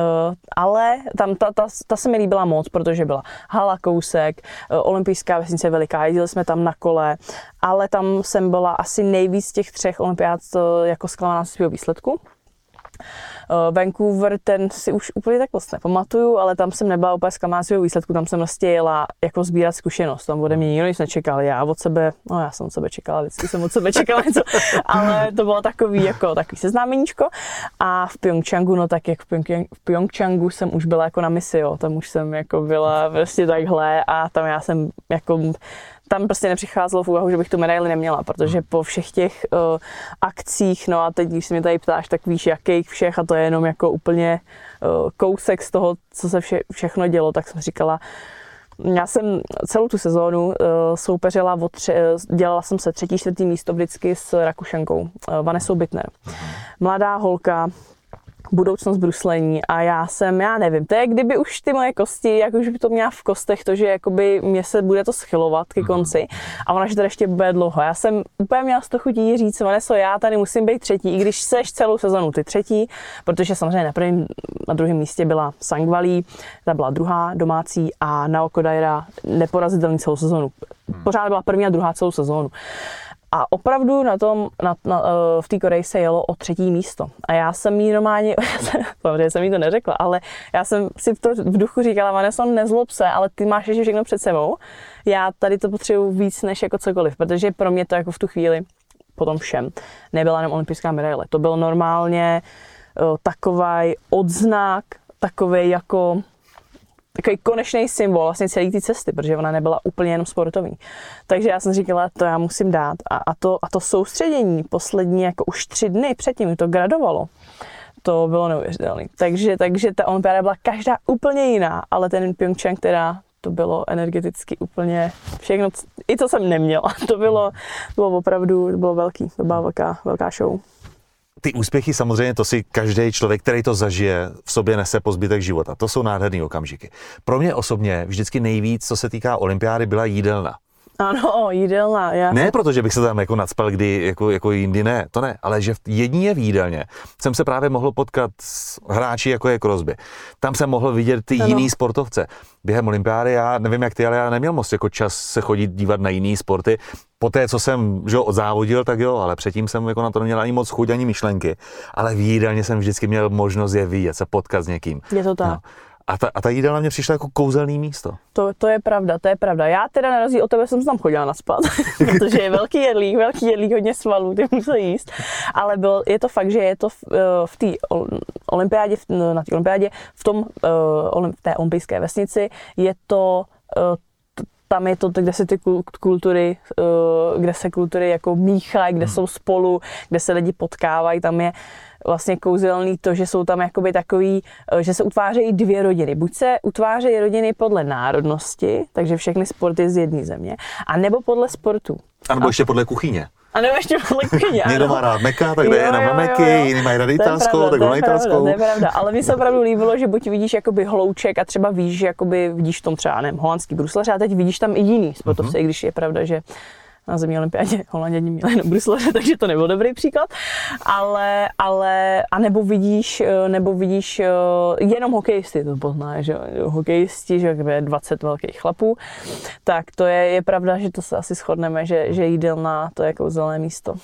ale tam ta, ta, ta se mi líbila moc, protože byla hala kousek, eh, olympijská vesnice veliká, jezdili jsme tam na kole, ale tam jsem byla asi nejvíc z těch třech olympiád eh, jako zklamaná z svého výsledku. Uh, Vancouver, ten si už úplně tak moc nepamatuju, ale tam jsem nebyla úplně zklamaná svého výsledku, tam jsem vlastně jela jako sbírat zkušenost, tam ode mě nikdo nic nečekal, já od sebe, no já jsem od sebe čekala, vždycky jsem od sebe čekala něco, ale to bylo takový jako takový seznámeníčko. A v Pyeongchangu, no tak jak v, v Pyeongchangu jsem už byla jako na misi, jo, tam už jsem jako byla prostě takhle a tam já jsem jako tam prostě nepřicházelo v úvahu, že bych tu medaili neměla, protože po všech těch uh, akcích, no a teď, když se mě tady ptáš, tak víš, jakých všech, a to je jenom jako úplně uh, kousek z toho, co se vše, všechno dělo, tak jsem říkala, já jsem celou tu sezónu uh, soupeřila, o uh, dělala jsem se třetí, čtvrtý místo vždycky s Rakušankou, uh, Vanessou Bittner. Mladá holka, budoucnost bruslení a já jsem, já nevím, to je kdyby už ty moje kosti, jak už by to měla v kostech, to, že jakoby mě se bude to schylovat ke konci a ona, že to ještě bude dlouho. Já jsem úplně měla z toho chutí říct, Vaneso, já tady musím být třetí, i když seš celou sezonu ty třetí, protože samozřejmě na prvním, na druhém místě byla Sangvalí, ta byla druhá domácí a Naoko Daira neporazitelný celou sezonu. Pořád byla první a druhá celou sezónu. A opravdu na tom, na, na, eh, v té Koreji se jelo o třetí místo. A já jsem jí normálně, samozřejmě jsem jí to neřekla, ale já jsem si v, to, v duchu říkala, Vanessa, nezlob se, ale ty máš ještě všechno před sebou. Já tady to potřebuji víc než jako cokoliv, protože pro mě to jako v tu chvíli, po tom všem, nebyla jenom olympijská medaile. To byl normálně uh, takový odznak, takový jako takový konečný symbol vlastně celé té cesty, protože ona nebyla úplně jenom sportovní. Takže já jsem říkala, to já musím dát. A, a, to, a to soustředění poslední jako už tři dny předtím to gradovalo. To bylo neuvěřitelné. Takže, takže ta olympiáda byla každá úplně jiná, ale ten Pyeongchang teda to bylo energeticky úplně všechno, i co jsem neměla. To bylo, bylo opravdu, to bylo velký, to byla velká, velká show ty úspěchy samozřejmě, to si každý člověk, který to zažije, v sobě nese po zbytek života. To jsou nádherné okamžiky. Pro mě osobně vždycky nejvíc, co se týká olympiády, byla jídelna. Ano, jídelna. Já Ne proto, že bych se tam jako nadspal, kdy jako, jako jindy ne, to ne, ale že v jedině v jídelně jsem se právě mohl potkat s hráči jako je Crosby. Tam jsem mohl vidět ty Ano. jiný sportovce. Během olympiády, já nevím jak ty, ale já neměl moc jako čas se chodit dívat na jiný sporty. Po té, co jsem že jo, odzávodil, tak jo, ale předtím jsem jako na to neměl ani moc chuť, ani myšlenky. Ale v jídelně jsem vždycky měl možnost je vidět, se potkat s někým. Je to tak. No. A ta, a ta jídelna mě přišla jako kouzelný místo. To, to je pravda, to je pravda. Já teda na rozdíl od tebe jsem se tam chodila naspat, protože je velký jedlík, velký jedlík, hodně svalů, ty musel jíst. Ale byl, je to fakt, že je to v, eh, v té olympiádě, no, na té olympiádě, v tom, eh, v té olympijské vesnici, je to eh, tam je to, kde se ty kul- kultury, eh, kde se kultury jako míchají, kde jsou spolu, kde se lidi potkávají, tam je vlastně kouzelný to, že jsou tam jakoby takový, eh, že se utvářejí dvě rodiny. Buď se utvářejí rodiny podle národnosti, takže všechny sporty z jedné země, a nebo podle sportu. A nebo ještě podle kuchyně. A nebo ještě podle kuchyně. Někdo má rád meka, tak jde na jo, jo. jiný mají rád italskou, tak na italskou. To je pravda, ale mně se opravdu líbilo, že buď vidíš jakoby hlouček a třeba víš, že jakoby vidíš v tom třeba nevím, holandský bruslaře a teď vidíš tam i jiný sportovce, Mhm. i když je pravda, že na zemní olympiádě Holanděni měli jenom bruslaře, takže to nebyl dobrý příklad, ale, ale a nebo vidíš, eh, nebo vidíš eh, jenom hokejisty, to poznáš, že hokejisti, že je 20 velkých chlapů, tak to je, je pravda, že to se asi shodneme, že, že jídelná to je kouzelné místo.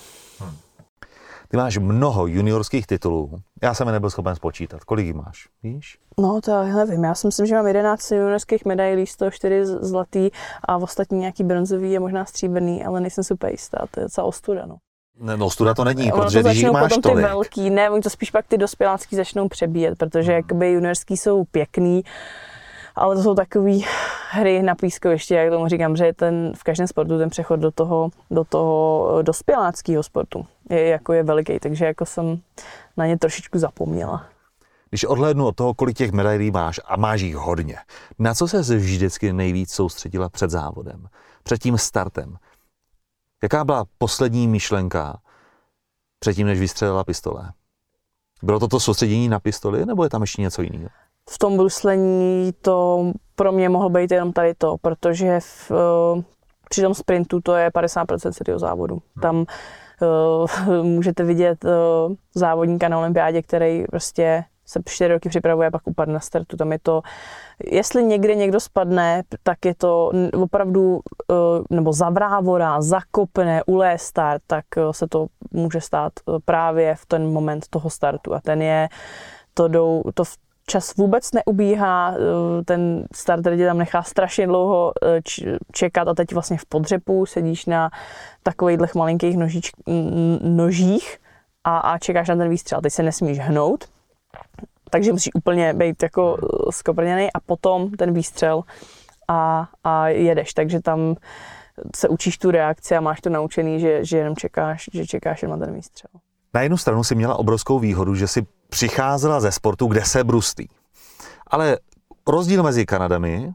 Ty máš mnoho juniorských titulů. Já jsem je nebyl schopen spočítat. Kolik jich máš? Víš? No to já nevím, já si myslím, že mám 11 juniorských medailí, 104 z- zlatý a ostatní nějaký bronzový a možná stříbrný, ale nejsem super jistá, to je docela ostuda. No. Ne, no studa to není, Ono protože to když jich máš potom tolik. ty velký, ne, oni to spíš pak ty dospělácký začnou přebíjet, protože Hmm. jakoby juniorský jsou pěkný, ale to jsou takový hry na pískovišti, jak tomu říkám, že je ten v každém sportu ten přechod do toho, do toho eh, dospěláckého sportu je, jako je veliký, takže jako jsem na ně trošičku zapomněla. Když odhlédnu od toho, kolik těch medailí máš a máš jich hodně, na co se vždycky nejvíc soustředila před závodem, před tím startem? Jaká byla poslední myšlenka předtím, než vystřelila pistole? Bylo to to soustředění na pistoli, nebo je tam ještě něco jiného? V tom bruslení to pro mě mohlo být jenom tady to, protože v, eh, při tom sprintu to je 50% celého závodu. Tam uh, můžete vidět uh, závodníka na olympiádě, který prostě se čtyři roky připravuje a pak upadne na startu. Tam je to, jestli někde někdo spadne, tak je to opravdu, nebo zavrávora, zakopne, ulé start, tak se to může stát právě v ten moment toho startu. A ten je, to jdou, to v čas vůbec neubíhá, eh, ten starter tě tam nechá strašně dlouho eh, čekat a teď vlastně v podřepu sedíš na takových malinkých nožič, nožích a, a čekáš na ten výstřel. Teď se nesmíš hnout, takže musíš úplně být jako eh, skoprněný a potom ten výstřel a, a jedeš. Takže tam se učíš tu reakci a máš to naučený, že, že jenom čekáš, že čekáš jenom na ten výstřel. Na jednu stranu si měla obrovskou výhodu, že si přicházela ze sportu, kde se bruslí. Ale rozdíl mezi Kanadami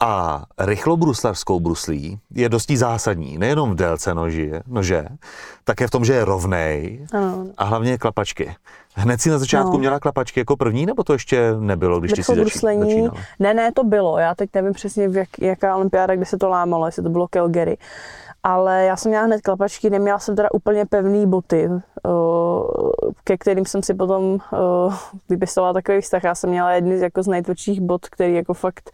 a rychlobruslařskou bruslí je dosti zásadní. Nejenom v délce noži, nože, také v tom, že je rovnej a hlavně klapačky. Hned si na začátku no. měla klapačky jako první, nebo to ještě nebylo, když ty si začínala? Ne, ne, to bylo. Já teď nevím přesně, jak, jaká olympiáda, kde se to lámalo, jestli to bylo Calgary ale já jsem měla hned klapačky, neměla jsem teda úplně pevné boty, eh, ke kterým jsem si potom eh, vypěstovala takový vztah. Já jsem měla jedny z, jako z nejtvrdších bot, který jako fakt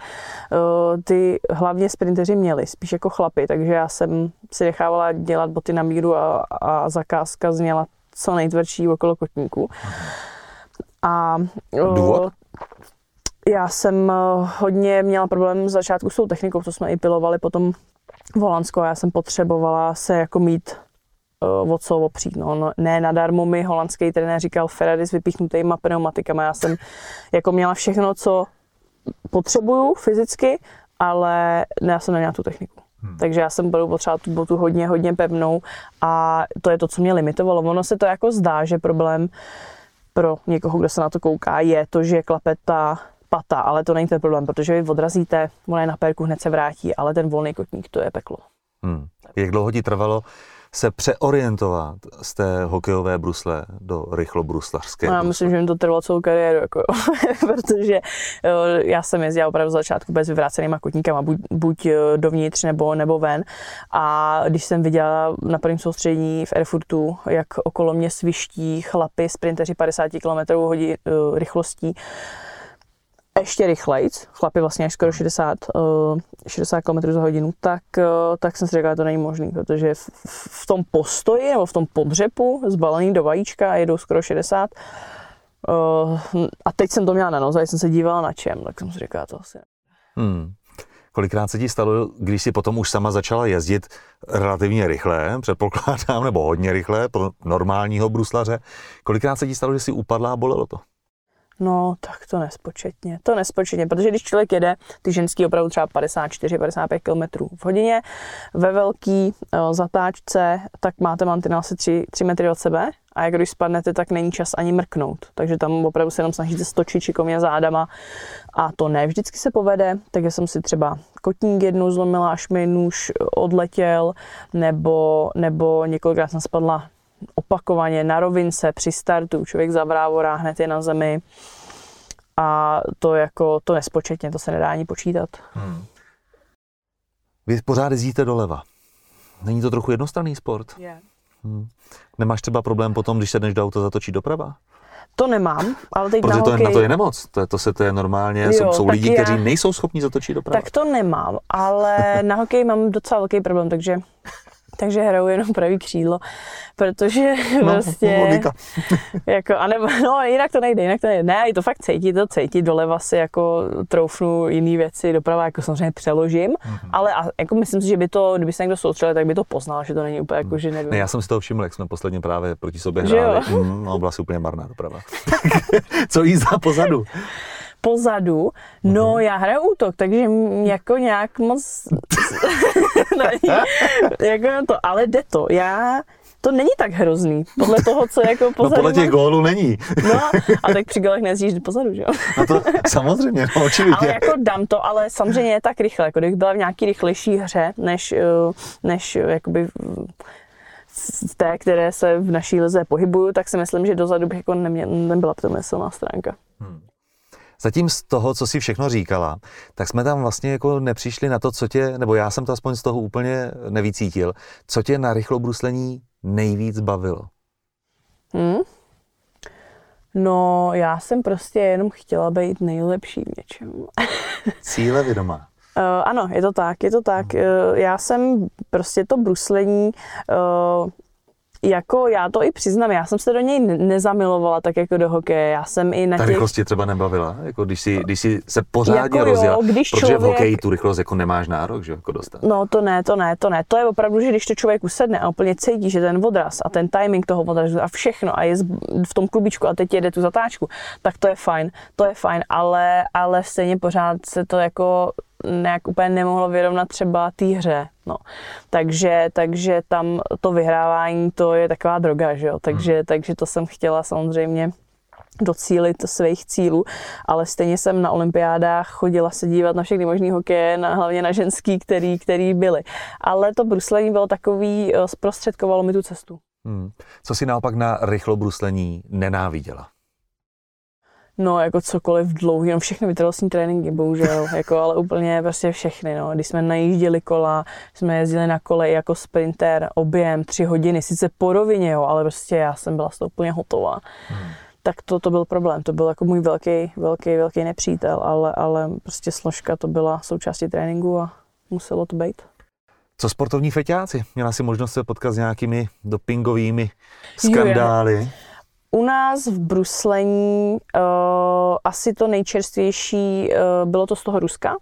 eh, ty hlavně sprinteři měli, spíš jako chlapy, takže já jsem si nechávala dělat boty na míru a, a zakázka zněla co nejtvrdší okolo kotníku. A Důvod? já jsem hodně měla problém z začátku s tou technikou, co jsme i pilovali potom v Holandsku já jsem potřebovala se jako mít uh, o co opřít. No. no. ne nadarmo mi holandský trenér říkal Ferrari s vypíchnutýma pneumatikama. Já jsem jako měla všechno, co potřebuju fyzicky, ale ne, já jsem neměla tu techniku. Hmm. Takže já jsem byl potřeba tu botu hodně, hodně pevnou a to je to, co mě limitovalo. Ono se to jako zdá, že problém pro někoho, kdo se na to kouká, je to, že klape ta pata, ale to není ten problém, protože vy odrazíte, ona je na perku, hned se vrátí, ale ten volný kotník, to je peklo. Hmm. Jak dlouho ti trvalo se přeorientovat z té hokejové brusle do rychlobruslařské? No, já myslím, že mi to trvalo celou kariéru, jako, protože já jsem jezdila opravdu z začátku bez vyvrácenýma kotníkama, buď, buď dovnitř nebo, nebo ven. A když jsem viděla na prvním soustředění v Erfurtu, jak okolo mě sviští chlapy, sprinteři 50 km hodin rychlostí, ještě rychlejc, chlapi vlastně až skoro 60, uh, 60 km za hodinu, tak, uh, tak jsem si říkal, že to není možný, protože v, v tom postoji nebo v tom podřepu zbalený do vajíčka jedou skoro 60 uh, a teď jsem to měla na noze, jsem se dívala na čem, tak jsem si říkal, to asi hmm. Kolikrát se ti stalo, když si potom už sama začala jezdit relativně rychle, předpokládám, nebo hodně rychle pro normálního bruslaře, kolikrát se ti stalo, že si upadla a bolelo to? No, tak to nespočetně. To nespočetně, protože když člověk jede ty ženský opravdu třeba 54-55 km v hodině ve velký o, zatáčce, tak máte mantinel asi 3, 3 metry od sebe a jak když spadnete, tak není čas ani mrknout. Takže tam opravdu se jenom snažíte stočit šikovně zádama a to ne vždycky se povede, takže jsem si třeba kotník jednou zlomila, až mi nůž odletěl, nebo, nebo několikrát jsem spadla opakovaně na rovince při startu, člověk zavrávorá, hned je na zemi a to jako, to nespočetně, to se nedá ani počítat. Hmm. Vy pořád jezdíte doleva. Není to trochu jednostranný sport? Yeah. Hmm. Nemáš třeba problém potom, když se dneš do auta zatočí doprava? To nemám, ale teď Protože na to hokej... je, na to je nemoc. To, je, to se to je normálně, jo, jsou, jsou lidi, já... kteří nejsou schopni zatočit doprava. Tak to nemám, ale na hokej mám docela velký problém, takže takže hraju jenom pravý křídlo, protože no, vlastně, jako, anebo, no jinak to nejde, jinak to nejde. Ne, je to fakt cítit, to cítit, doleva si jako troufnu jiné věci, doprava jako samozřejmě přeložím, mm-hmm. ale a, jako myslím si, že by to, kdyby se někdo soustředil, tak by to poznal, že to není úplně jako, že nevím. Ne, já jsem si toho všiml, jak jsme posledně právě proti sobě hráli, mm, no, byla si úplně marná doprava. Co jízda pozadu? Pozadu. No, mm-hmm. já hraju útok, takže jako nějak moc... jako to, ale jde to. Já to není tak hrozný. Podle toho, co jako pozadu No podle těch gólů není. No, a tak při golech nejezdíš pozadu, že jo? No to samozřejmě, no, Ale jako dám to, ale samozřejmě je tak rychle, jako kdybych byla v nějaký rychlejší hře, než, eh, než eh, jakoby v- v té, které se v naší lize pohybuju, tak si myslím, že dozadu bych jako nemě, nebyla to moje silná stránka. Zatím z toho, co si všechno říkala, tak jsme tam vlastně jako nepřišli na to, co tě, nebo já jsem to aspoň z toho úplně nevycítil, co tě na rychlobruslení nejvíc bavilo. Hm? No, já jsem prostě jenom chtěla být nejlepší v něčem. Cíle vědomá. Uh, ano, je to tak, je to tak. Uh, já jsem prostě to bruslení, uh, jako já to i přiznám, já jsem se do něj ne- nezamilovala tak jako do hokeje. Já jsem i na Ta těch... rychlost tě třeba nebavila, jako když si, když si se pořádně Jako jo, rozjela, když protože v člověk- hokeji tu rychlost jako nemáš nárok, že jo, jako dostat. No to ne, to ne, to ne. To je opravdu, že když to člověk usedne a úplně cítí, že ten odraz a ten timing toho odrazu a všechno a je v tom klubičku a teď jede tu zatáčku, tak to je fajn, to je fajn, ale, ale stejně pořád se to jako nějak úplně nemohlo vyrovnat třeba té hře. No. Takže, takže tam to vyhrávání, to je taková droga, že jo? Takže, takže to jsem chtěla samozřejmě docílit svých cílů, ale stejně jsem na olympiádách chodila se dívat na všechny možný hokeje, na, hlavně na ženský, který, který byly. Ale to bruslení bylo takový, eh, zprostředkovalo mi tu cestu. Hmm. Co si naopak na rychlobruslení nenáviděla? No, jako cokoliv dlouhý, no všechny vytrvalostní tréninky, bohužel, jako, ale úplně prostě všechny, no. Když jsme najížděli kola, jsme jezdili na kole jako sprinter, objem, tři hodiny, sice po rovině, jo, ale prostě já jsem byla z toho úplně hotová. Hmm. Tak to, to byl problém, to byl jako můj velký, velký, velký nepřítel, ale, ale prostě složka to byla součástí tréninku a muselo to být. Co sportovní feťáci? Měla si možnost se potkat s nějakými dopingovými skandály? U nás v bruslení uh, asi to nejčerstvější uh, bylo to z toho Ruska,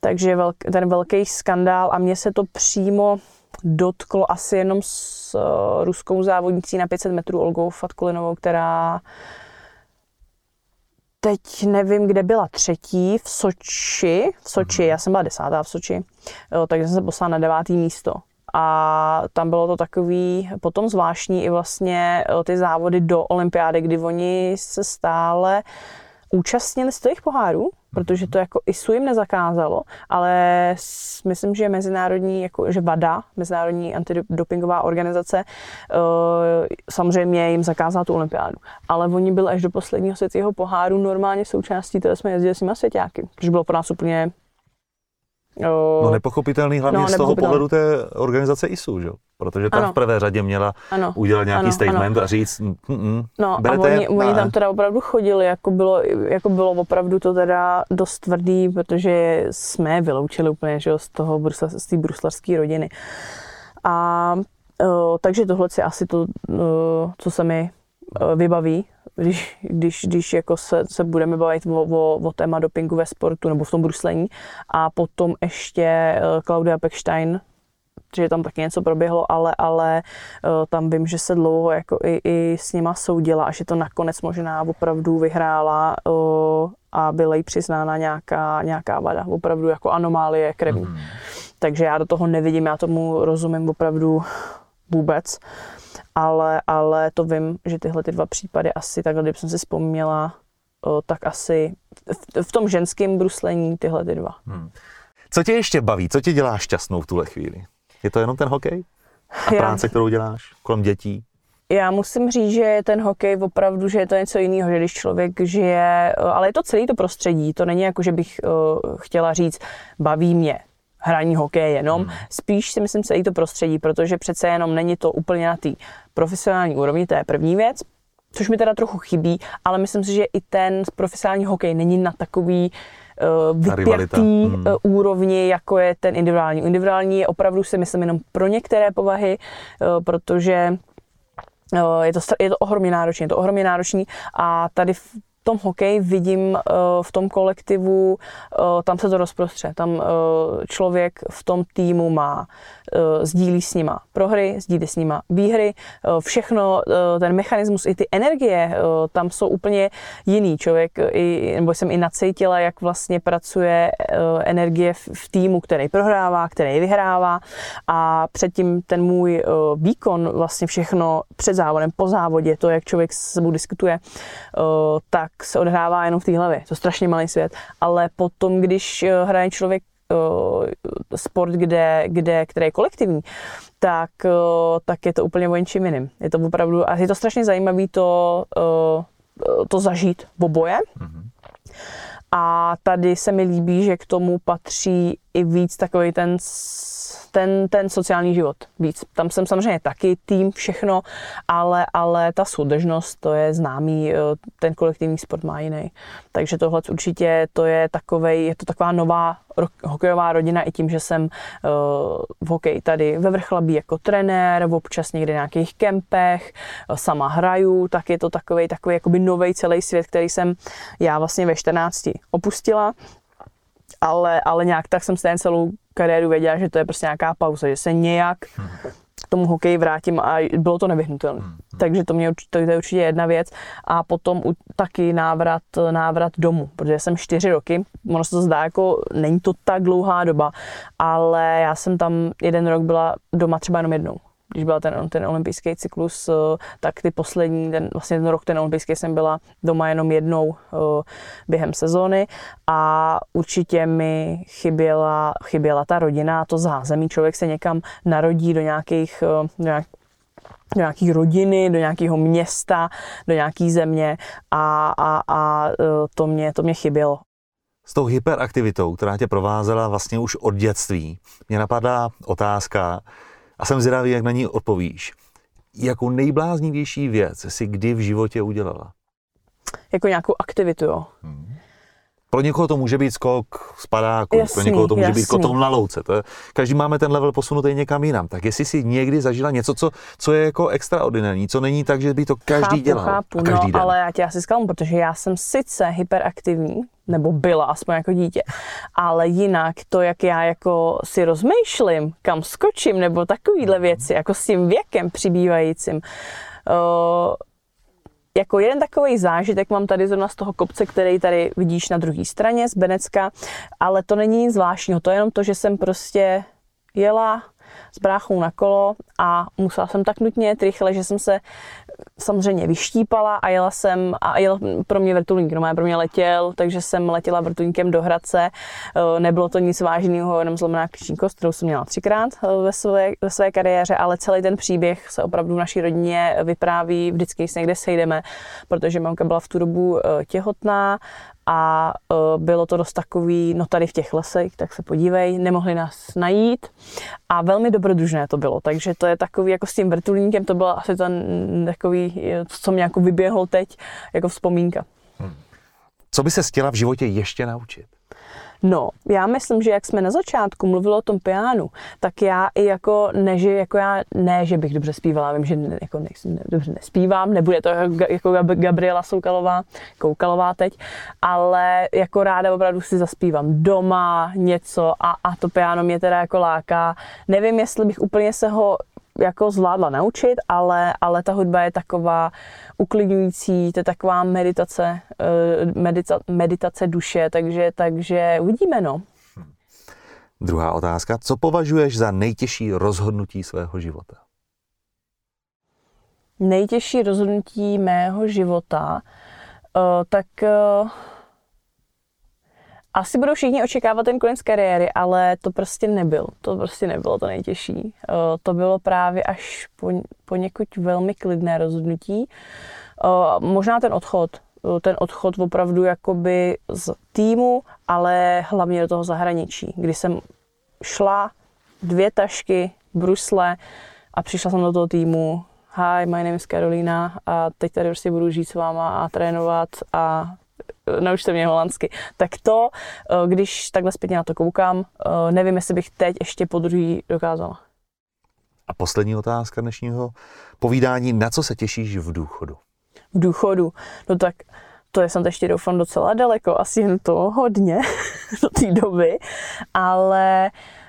takže velk, ten velký skandál a mně se to přímo dotklo asi jenom s uh, ruskou závodnicí na 500 metrů Olgou Fatkulinovou, která teď nevím, kde byla třetí, v Soči, v Soči, já jsem byla desátá v Soči, jo, takže jsem se poslala na devátý místo. A tam bylo to takový potom zvláštní i vlastně eh, ty závody do olympiády, kdy oni se stále účastnili z těch pohárů, protože to jako ISU jim nezakázalo, ale myslím, že mezinárodní, jako, že VADA, Mezinárodní antidopingová organizace, eh, samozřejmě jim zakázala tu olympiádu. Ale oni byli až do posledního světského poháru normálně součástí, které jsme jezdili s nimi svěťáky, což bylo pro nás úplně No nepochopitelný hlavně No, z toho pohledu té organizace ISU, že? jo? protože tam Ano. v prvé řadě měla ano. udělat nějaký Ano, statement a říct, mm, mm, No berete, a oni, oni tam teda opravdu chodili, jako bylo, jako bylo opravdu to teda dost tvrdý, protože jsme je vyloučili úplně že, jo, z toho brusla, z té bruslarské rodiny. A uh, takže tohle je asi to, uh, co se mi vybaví, když, když, když jako se, se budeme bavit o, o, o téma dopingu ve sportu nebo v tom bruslení. A potom ještě uh, Claudia Pechstein, že tam taky něco proběhlo, ale, ale uh, tam vím, že se dlouho jako i, i s nima soudila a že to nakonec možná opravdu vyhrála a byla jí přiznána nějaká, nějaká vada, opravdu jako anomálie krevní. Mhm. Takže já do toho nevidím, já tomu rozumím opravdu vůbec. Ale, ale to vím, že tyhle ty dva případy asi takhle, kdybych si vzpomněla, o, tak asi v, v tom ženském bruslení tyhle ty dva. Hmm. Co tě ještě baví? Co tě dělá šťastnou v tuhle chvíli? Je to jenom ten hokej? A Já- práce, kterou děláš kolem dětí? Já musím říct, že ten hokej opravdu, že je to něco jiného, že když člověk žije, ale je to celé to prostředí, to není jako, že bych uh, chtěla říct, baví mě hraní hokeje jenom, hmm. spíš si myslím celé to prostředí, protože přece jenom není to úplně na té profesionální úrovni, to je první věc, což mi teda trochu chybí, ale myslím si, že i ten profesionální hokej není na takový uh, rivalita. vypjatý Hmm. uh, úrovni, jako je ten individuální. Individuální je opravdu si myslím jenom pro některé povahy, uh, protože je to, je to ohromně náročné, je to ohromně náročný a tady tom hokeji vidím v tom kolektivu, tam se to rozprostře. Tam člověk v tom týmu má, sdílí s nima prohry, sdílí s nima výhry, všechno, ten mechanismus i ty energie, tam jsou úplně jiný. Člověk, i, nebo jsem i nacítila, jak vlastně pracuje energie v týmu, který prohrává, který vyhrává a předtím ten můj výkon, vlastně všechno před závodem, po závodě, to, jak člověk s sebou diskutuje, tak se odehrává jenom v té hlavě. To je strašně malý svět. Ale potom, když eh, hraje člověk eh, sport, kde, kde, který je kolektivní, tak, eh, tak je to úplně o něčím jiným. Je to opravdu, a je to strašně zajímavé to, to zažít v oboje. Mm-hmm. A tady se mi líbí, že k tomu patří i víc takový ten ten, ten sociální život víc. Tam jsem samozřejmě taky tým, všechno, ale, ale ta soudržnost, to je známý, eh, ten kolektivní sport má jiný. Takže tohle určitě to je takovej, je to taková nová hokejová rodina i tím, že jsem uh, v hokeji tady ve Vrchlabí jako trenér, občas někde na nějakých kempech, uh, sama hraju, tak je to takový takový jakoby nový celý svět, který jsem já vlastně ve 14 opustila ale, ale nějak tak jsem ten celou kariéru věděla, že to je prostě nějaká pauza, že se nějak k tomu hokeji vrátím a bylo to nevyhnutelné. Hmm. Takže to, mě, to je určitě jedna věc. A potom taky návrat, návrat domů, protože jsem čtyři roky, ono se to zdá jako, není to tak dlouhá doba, ale já jsem tam jeden rok byla doma třeba jenom jednou když byl ten, ten olympijský cyklus, eh, tak ty poslední, ten, vlastně ten rok ten olympijský jsem byla doma jenom jednou eh, během sezóny a určitě mi chyběla, chyběla ta rodina, to zázemí. Člověk se někam narodí do nějakých, eh, do nějak, do nějaké rodiny, do nějakého města, do nějaké země a, a, a to, mě, to mě chybělo. S tou hyperaktivitou, která tě provázela vlastně už od dětství, mě napadá otázka, a jsem zvědavý, jak na ní odpovíš. Jakou nejbláznivější věc si kdy v životě udělala? Jako nějakou aktivitu, jo. Hmm. Pro někoho to může být skok z padáku, jasný, pro někoho to může jasný. být kotoul na louce. To je, každý máme ten level posunutý někam jinam. Tak jestli si někdy zažila něco, co, co je jako extraordinární, co není tak, že by to každý chápu, dělal. Chápu, a každý no, den. ale já tě asi zklamu, protože já jsem sice hyperaktivní, nebo byla aspoň jako dítě. Ale jinak to, jak já jako si rozmýšlím, kam skočím, nebo takovýhle mhm. věci, jako s tím věkem přibývajícím, uh, jako jeden takový zážitek mám tady zrovna z toho kopce, který tady vidíš na druhé straně z Benecka, ale to není nic zvláštního, to je jenom to, že jsem prostě jela s bráchou na kolo a musela jsem tak nutně jet rychle, že jsem se samozřejmě vyštípala a jela jsem, a jel pro mě vrtulník, no pro mě letěl, takže jsem letěla vrtulníkem do Hradce. Eh, nebylo to nic vážného, jenom zlomená klíční kost, kterou jsem měla třikrát eh, ve své, ve své kariéře, ale celý ten příběh se opravdu v naší rodině vypráví vždycky, se někde sejdeme, protože mamka byla v tu dobu eh, těhotná a uh, bylo to dost takový, no tady v těch lesech, tak se podívej, nemohli nás najít a velmi dobrodružné to bylo, takže to je takový, jako s tím vrtulníkem, to bylo asi ten takový, co mě jako vyběhlo teď, jako vzpomínka. Hmm. Co by se chtěla v životě ještě naučit? No, já myslím, že jak jsme na začátku mluvili o tom pianu, tak já i jako, ne, že, jako já, ne, že bych dobře zpívala, vím, že ne, jako ne, ne, dobře nespívám, nebude to jako Gabriela Soukalová, Koukalová teď, ale jako ráda opravdu si zaspívám doma něco a, a to piano mě teda jako láká. Nevím, jestli bych úplně se ho jako zvládla naučit, ale, ale ta hudba je taková uklidňující, to je taková meditace, eh, medita, meditace duše, takže, takže uvidíme, no. Druhá otázka. Co považuješ za nejtěžší rozhodnutí svého života? Nejtěžší rozhodnutí mého života? Uh, tak uh, asi budou všichni očekávat ten konec kariéry, ale to prostě nebyl. To prostě nebylo to nejtěžší. Eh, to bylo právě až po, poněkud velmi klidné rozhodnutí. Eh, možná ten odchod, eh, ten odchod opravdu jakoby z týmu, ale hlavně do toho zahraničí, kdy jsem šla dvě tašky Brusle a přišla jsem do toho týmu. Hi, my name is Karolina a teď tady prostě budu žít s váma a trénovat a naučte mě holandsky. Tak to, eh, když takhle zpětně na to koukám, eh, nevím, jestli bych teď ještě po druhý dokázala. A poslední otázka dnešního povídání. Na co se těšíš v důchodu? V důchodu? No tak to je jsem ještě doufám docela daleko, asi jen to hodně do té doby, ale Uh,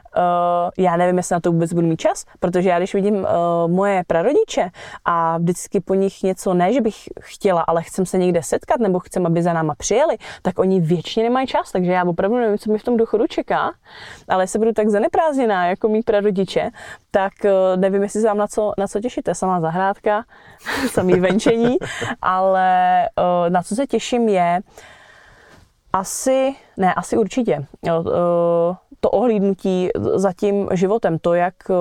já nevím, jestli na to vůbec budu mít čas, protože já když vidím uh, moje prarodiče a vždycky po nich něco, ne, že bych chtěla, ale chcem se někde setkat nebo chcem, aby za náma přijeli, tak oni většině nemají čas, takže já opravdu nevím, co mi v tom důchodu čeká, ale jestli budu tak zaneprázdněná jako mý prarodiče, tak uh, nevím, jestli se vám na co, na co těšíte. Samá zahrádka, samý venčení, ale uh, na co se těším je, asi, ne, asi určitě. Uh, to ohlídnutí za tím životem, to, jak eh,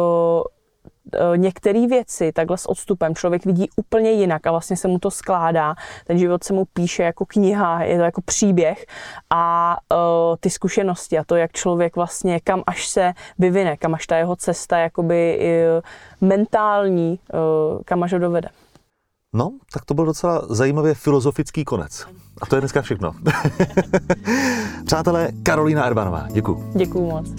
eh, některé věci takhle s odstupem člověk vidí úplně jinak a vlastně se mu to skládá. Ten život se mu píše jako kniha, je to jako příběh a uh, ty zkušenosti a to, jak člověk vlastně, kam až se vyvine, kam až ta jeho cesta jakoby uh, mentální, uh, kam až ho dovede. No, tak to byl docela zajímavě filozofický konec. A to je dneska všechno. Přátelé, Karolína Erbanová, děkuji. Děkuji moc.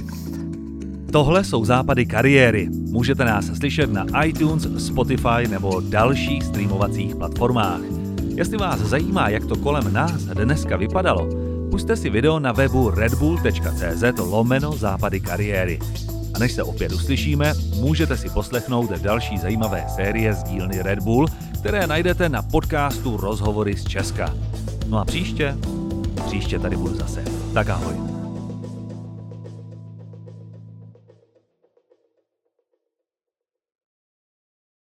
Tohle jsou západy kariéry. Můžete nás slyšet na iTunes, Spotify nebo dalších streamovacích platformách. Jestli vás zajímá, jak to kolem nás dneska vypadalo, puste si video na webu redbull.cz lomeno západy kariéry. A než se opět uslyšíme, můžete si poslechnout další zajímavé série z dílny Red Bull, které najdete na podcastu Rozhovory z Česka. No a příště, příště tady budu zase. Tak ahoj.